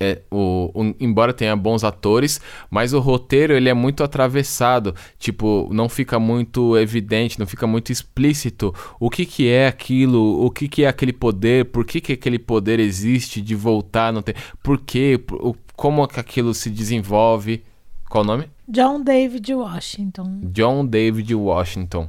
é, o, o- embora tenha bons atores, mas o roteiro ele é muito atravessado, tipo, não fica muito evidente, não fica muito explícito o que que é aquilo, o que que é aquele poder, por que que aquele poder existe de voltar, não tem, por quê, por- o- como que aquilo se desenvolve. Qual o nome? John David Washington. John David Washington.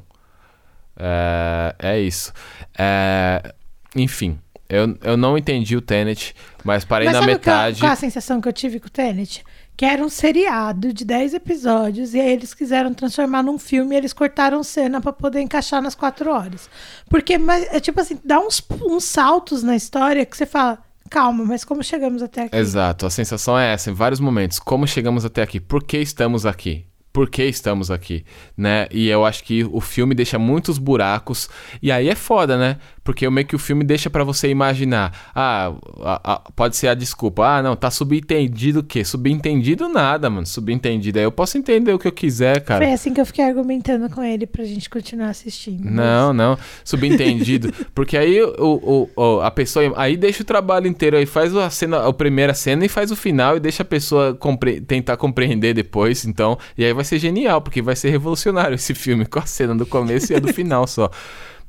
É, é isso. É, enfim, eu, eu não entendi o Tenet, mas parei Mas na sabe metade. Qual, qual a sensação que eu tive com o Tenet? Que era um seriado de 10 episódios e aí eles quiseram transformar num filme e eles cortaram cena pra poder encaixar nas 4 horas. Porque, mas, é tipo assim, dá uns, uns saltos na história que você fala, calma, mas como chegamos até aqui? Exato, a sensação é essa em vários momentos. Como chegamos até aqui? Por que estamos aqui? Por que estamos aqui, né? E eu acho que o filme deixa muitos buracos. E aí é foda, né? Porque meio que o filme deixa pra você imaginar. Ah, a- a- pode ser a desculpa. Ah, não, tá subentendido o quê? Subentendido nada, mano. Subentendido. Aí eu posso entender o que eu quiser, cara. Foi assim que eu fiquei argumentando com ele pra gente continuar assistindo. Não, não, subentendido. (laughs) Porque aí o, o, o- a pessoa. Aí deixa o trabalho inteiro aí, faz a cena, a primeira cena e faz o final e deixa a pessoa compre- tentar compreender depois. Então, e aí vai ser genial, porque vai ser revolucionário esse filme com a cena do começo e a do final só. (laughs)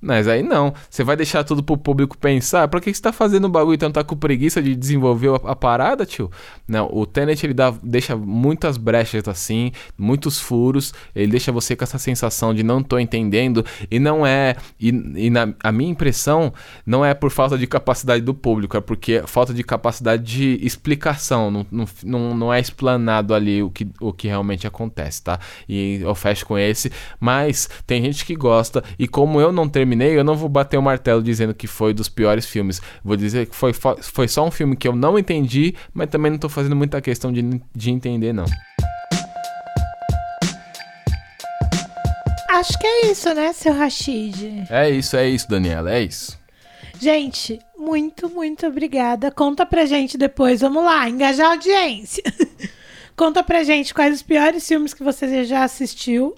Mas aí não, você vai deixar tudo pro público pensar. Pra que você tá fazendo o bagulho? Então tá com preguiça de desenvolver a, a parada, tio? Não, o Tenet ele dá, deixa muitas brechas assim, muitos furos. Ele deixa você com essa sensação de não tô entendendo. E não é. E, e na, a minha impressão não é por falta de capacidade do público, é porque falta de capacidade de explicação. Não, não, não, é explanado ali o que, o que realmente acontece, tá? E eu fecho com esse. Mas tem gente que gosta. E como eu não terminei, eu não vou bater o martelo dizendo que foi dos piores filmes. Vou dizer que foi, fo- foi só um filme que eu não entendi, mas também não tô fazendo muita questão de, de entender, não. Acho que é isso, né, seu Rashid? É isso, é isso, Daniela, é isso. Gente, muito, muito obrigada. Conta pra gente depois, vamos lá, engajar a audiência. (laughs) Conta pra gente quais os piores filmes que você já assistiu.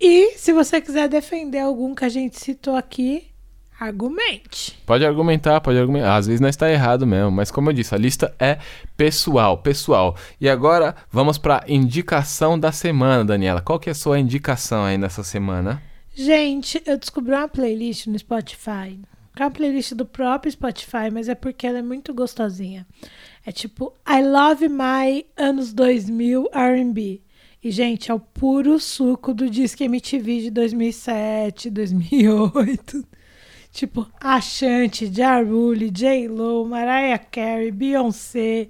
E se você quiser defender algum que a gente citou aqui, argumente. Pode argumentar, pode argumentar. Às vezes não está errado mesmo, mas como eu disse, a lista é pessoal, pessoal. E agora vamos para indicação da semana, Daniela. Qual que é a sua indicação aí nessa semana? Gente, eu descobri uma playlist no Spotify. É uma playlist do próprio Spotify, mas é porque ela é muito gostosinha. É tipo I Love My Anos 2000 R&B. E, gente, é o puro suco do Disque MTV de 2007, 2008. (laughs) Tipo, Ashanti, Ja Rule, J-Lo, Mariah Carey, Beyoncé,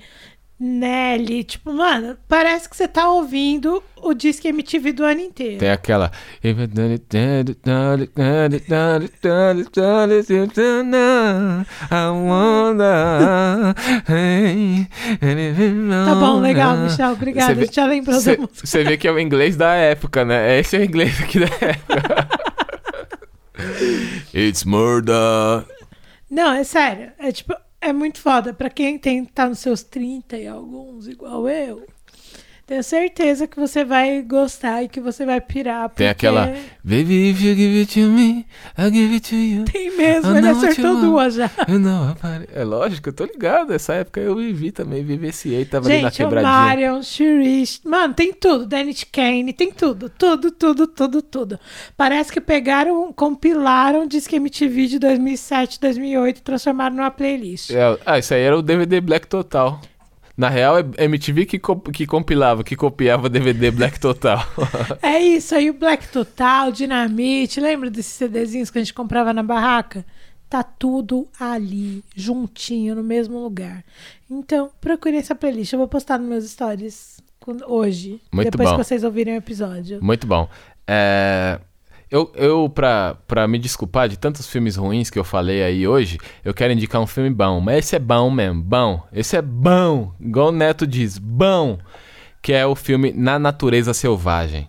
Nelly. Tipo, mano, parece que você tá ouvindo o Disque MTV do ano inteiro. Tem aquela. Tá bom, legal, Michel. Obrigada. Você vê- Já lembrou da música. Você vê que é o inglês da época, né? Esse é o inglês aqui da época. (laughs) It's murder. Não, é sério. É tipo, é muito foda. Pra quem tem, tá nos seus 30 e alguns, igual eu, tenho certeza que você vai gostar e que você vai pirar. Tem porque aquela. Baby, if you give it to me, I'll give it to you. Tem mesmo, ele acertou duas já. Não. É lógico, eu tô ligado. Essa época eu vivi também, vivenciei, tava ali na Gente, o quebradinha. Marion, Shirish, mano, tem tudo. Danny Kane, tem tudo, tudo, tudo, tudo, tudo. Parece que pegaram, compilaram Disque MTV de 2007, 2008 e transformaram numa playlist. É, ah, isso aí era o DVD Black Total. Na real, é MTV que, co- que compilava, que copiava DVD Black Total. (laughs) É isso aí, o Black Total, Dinamite, lembra desses CDzinhos que a gente comprava na barraca? Tá tudo ali, juntinho, no mesmo lugar. Então, procure essa playlist. Eu vou postar nos meus stories hoje. Muito depois bom. que vocês ouvirem o episódio. Muito bom. É, Eu, eu pra, pra me desculpar de tantos filmes ruins que eu falei aí hoje, eu quero indicar um filme bom. Mas esse é bom mesmo, bom. Esse é bom. Igual o Neto diz, bom. Que é o filme Na Natureza Selvagem.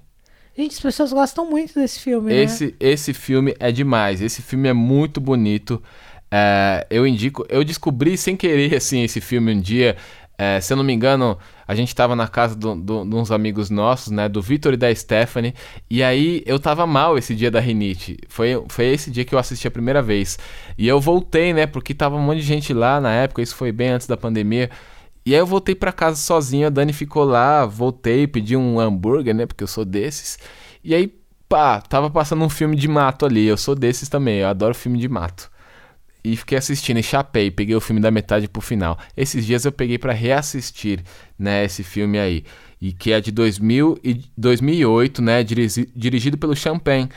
Gente, as pessoas gostam muito desse filme, né? Esse, esse filme é demais. Esse filme é muito bonito. É, eu indico. Eu descobri sem querer assim esse filme um dia. É, se eu não me engano, a gente tava na casa de uns amigos nossos, né? Do Vitor e da Stephanie. E aí eu tava mal esse dia da rinite. Foi, foi esse dia que eu assisti a primeira vez. E eu voltei, né? Porque tava um monte de gente lá na época. Isso foi bem antes da pandemia. E aí eu voltei pra casa sozinho, a Dani ficou lá, voltei, pedi um hambúrguer, né? Porque eu sou desses. E aí, pá, tava passando um filme de mato ali. Eu sou desses também, eu adoro filme de mato. E fiquei assistindo e chapei, peguei o filme da metade pro final. Esses dias eu peguei pra reassistir, né, esse filme aí. E que é de 2000 e 2008, né, dirigi- dirigido pelo Champagne.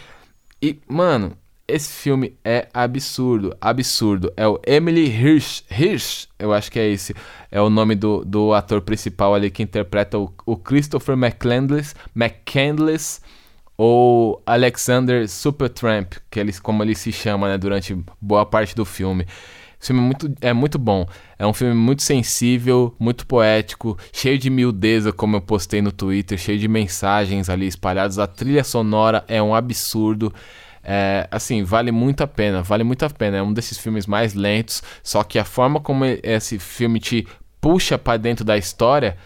E, mano, esse filme é absurdo, absurdo. É o Emily Hirsch, Hirsch, eu acho que é esse, é o nome do, do ator principal ali que interpreta o, o Christopher McCandless, McCandless ou Alexander Supertramp, que ele, como ele se chama, né, durante boa parte do filme. Esse filme é muito, é muito bom. É um filme muito sensível, muito poético, cheio de miudeza, como eu postei no Twitter, cheio de mensagens ali espalhadas. A trilha sonora é um absurdo. É, assim, vale muito a pena, vale muito a pena. É um desses filmes mais lentos, só que a forma como esse filme te puxa para dentro da história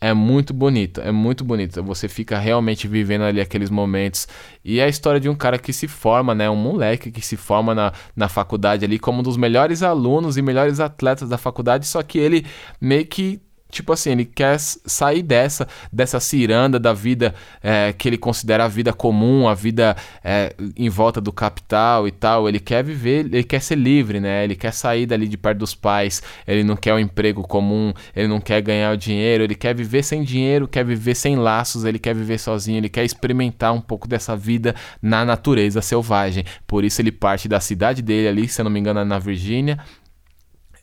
é muito bonita, é muito bonita. Você fica realmente vivendo ali aqueles momentos. E é a história de um cara que se forma, né? Um moleque que se forma na, na faculdade ali como um dos melhores alunos e melhores atletas da faculdade, só que ele meio que Tipo assim, ele quer sair dessa, dessa ciranda da vida é, que ele considera a vida comum, a vida é, em volta do capital e tal. Ele quer viver, ele quer ser livre, né? Ele quer sair dali de perto dos pais. Ele não quer um emprego comum, ele não quer ganhar o dinheiro, ele quer viver sem dinheiro, quer viver sem laços, ele quer viver sozinho, ele quer experimentar um pouco dessa vida na natureza selvagem. Por isso ele parte da cidade dele ali, se eu não me engano, é na Virgínia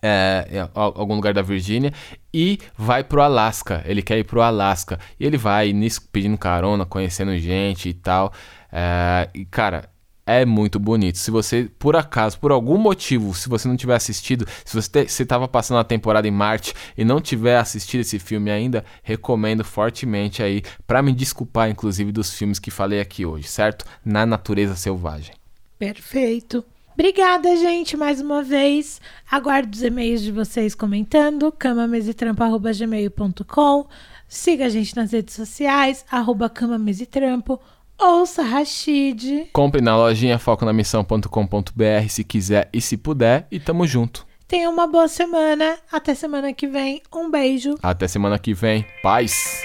é, em algum lugar da Virgínia e vai pro Alasca. Ele quer ir pro Alasca. E ele vai nisso pedindo carona, conhecendo gente e tal. É, e cara, é muito bonito. Se você, por acaso, por algum motivo, se você não tiver assistido, se você estava passando a temporada em Marte e não tiver assistido esse filme ainda, recomendo fortemente aí para me desculpar, inclusive, dos filmes que falei aqui hoje, certo? Na natureza selvagem. Perfeito. Obrigada, gente, mais uma vez. Aguardo os e-mails de vocês comentando, camamesetrampo.gmail.com. Siga a gente nas redes sociais, arroba camamesetrampo. Ouça Rashid. Compre na lojinha foconamissão.com.br se quiser e se puder. E tamo junto. Tenha uma boa semana. Até semana que vem. Um beijo. Até semana que vem. Paz.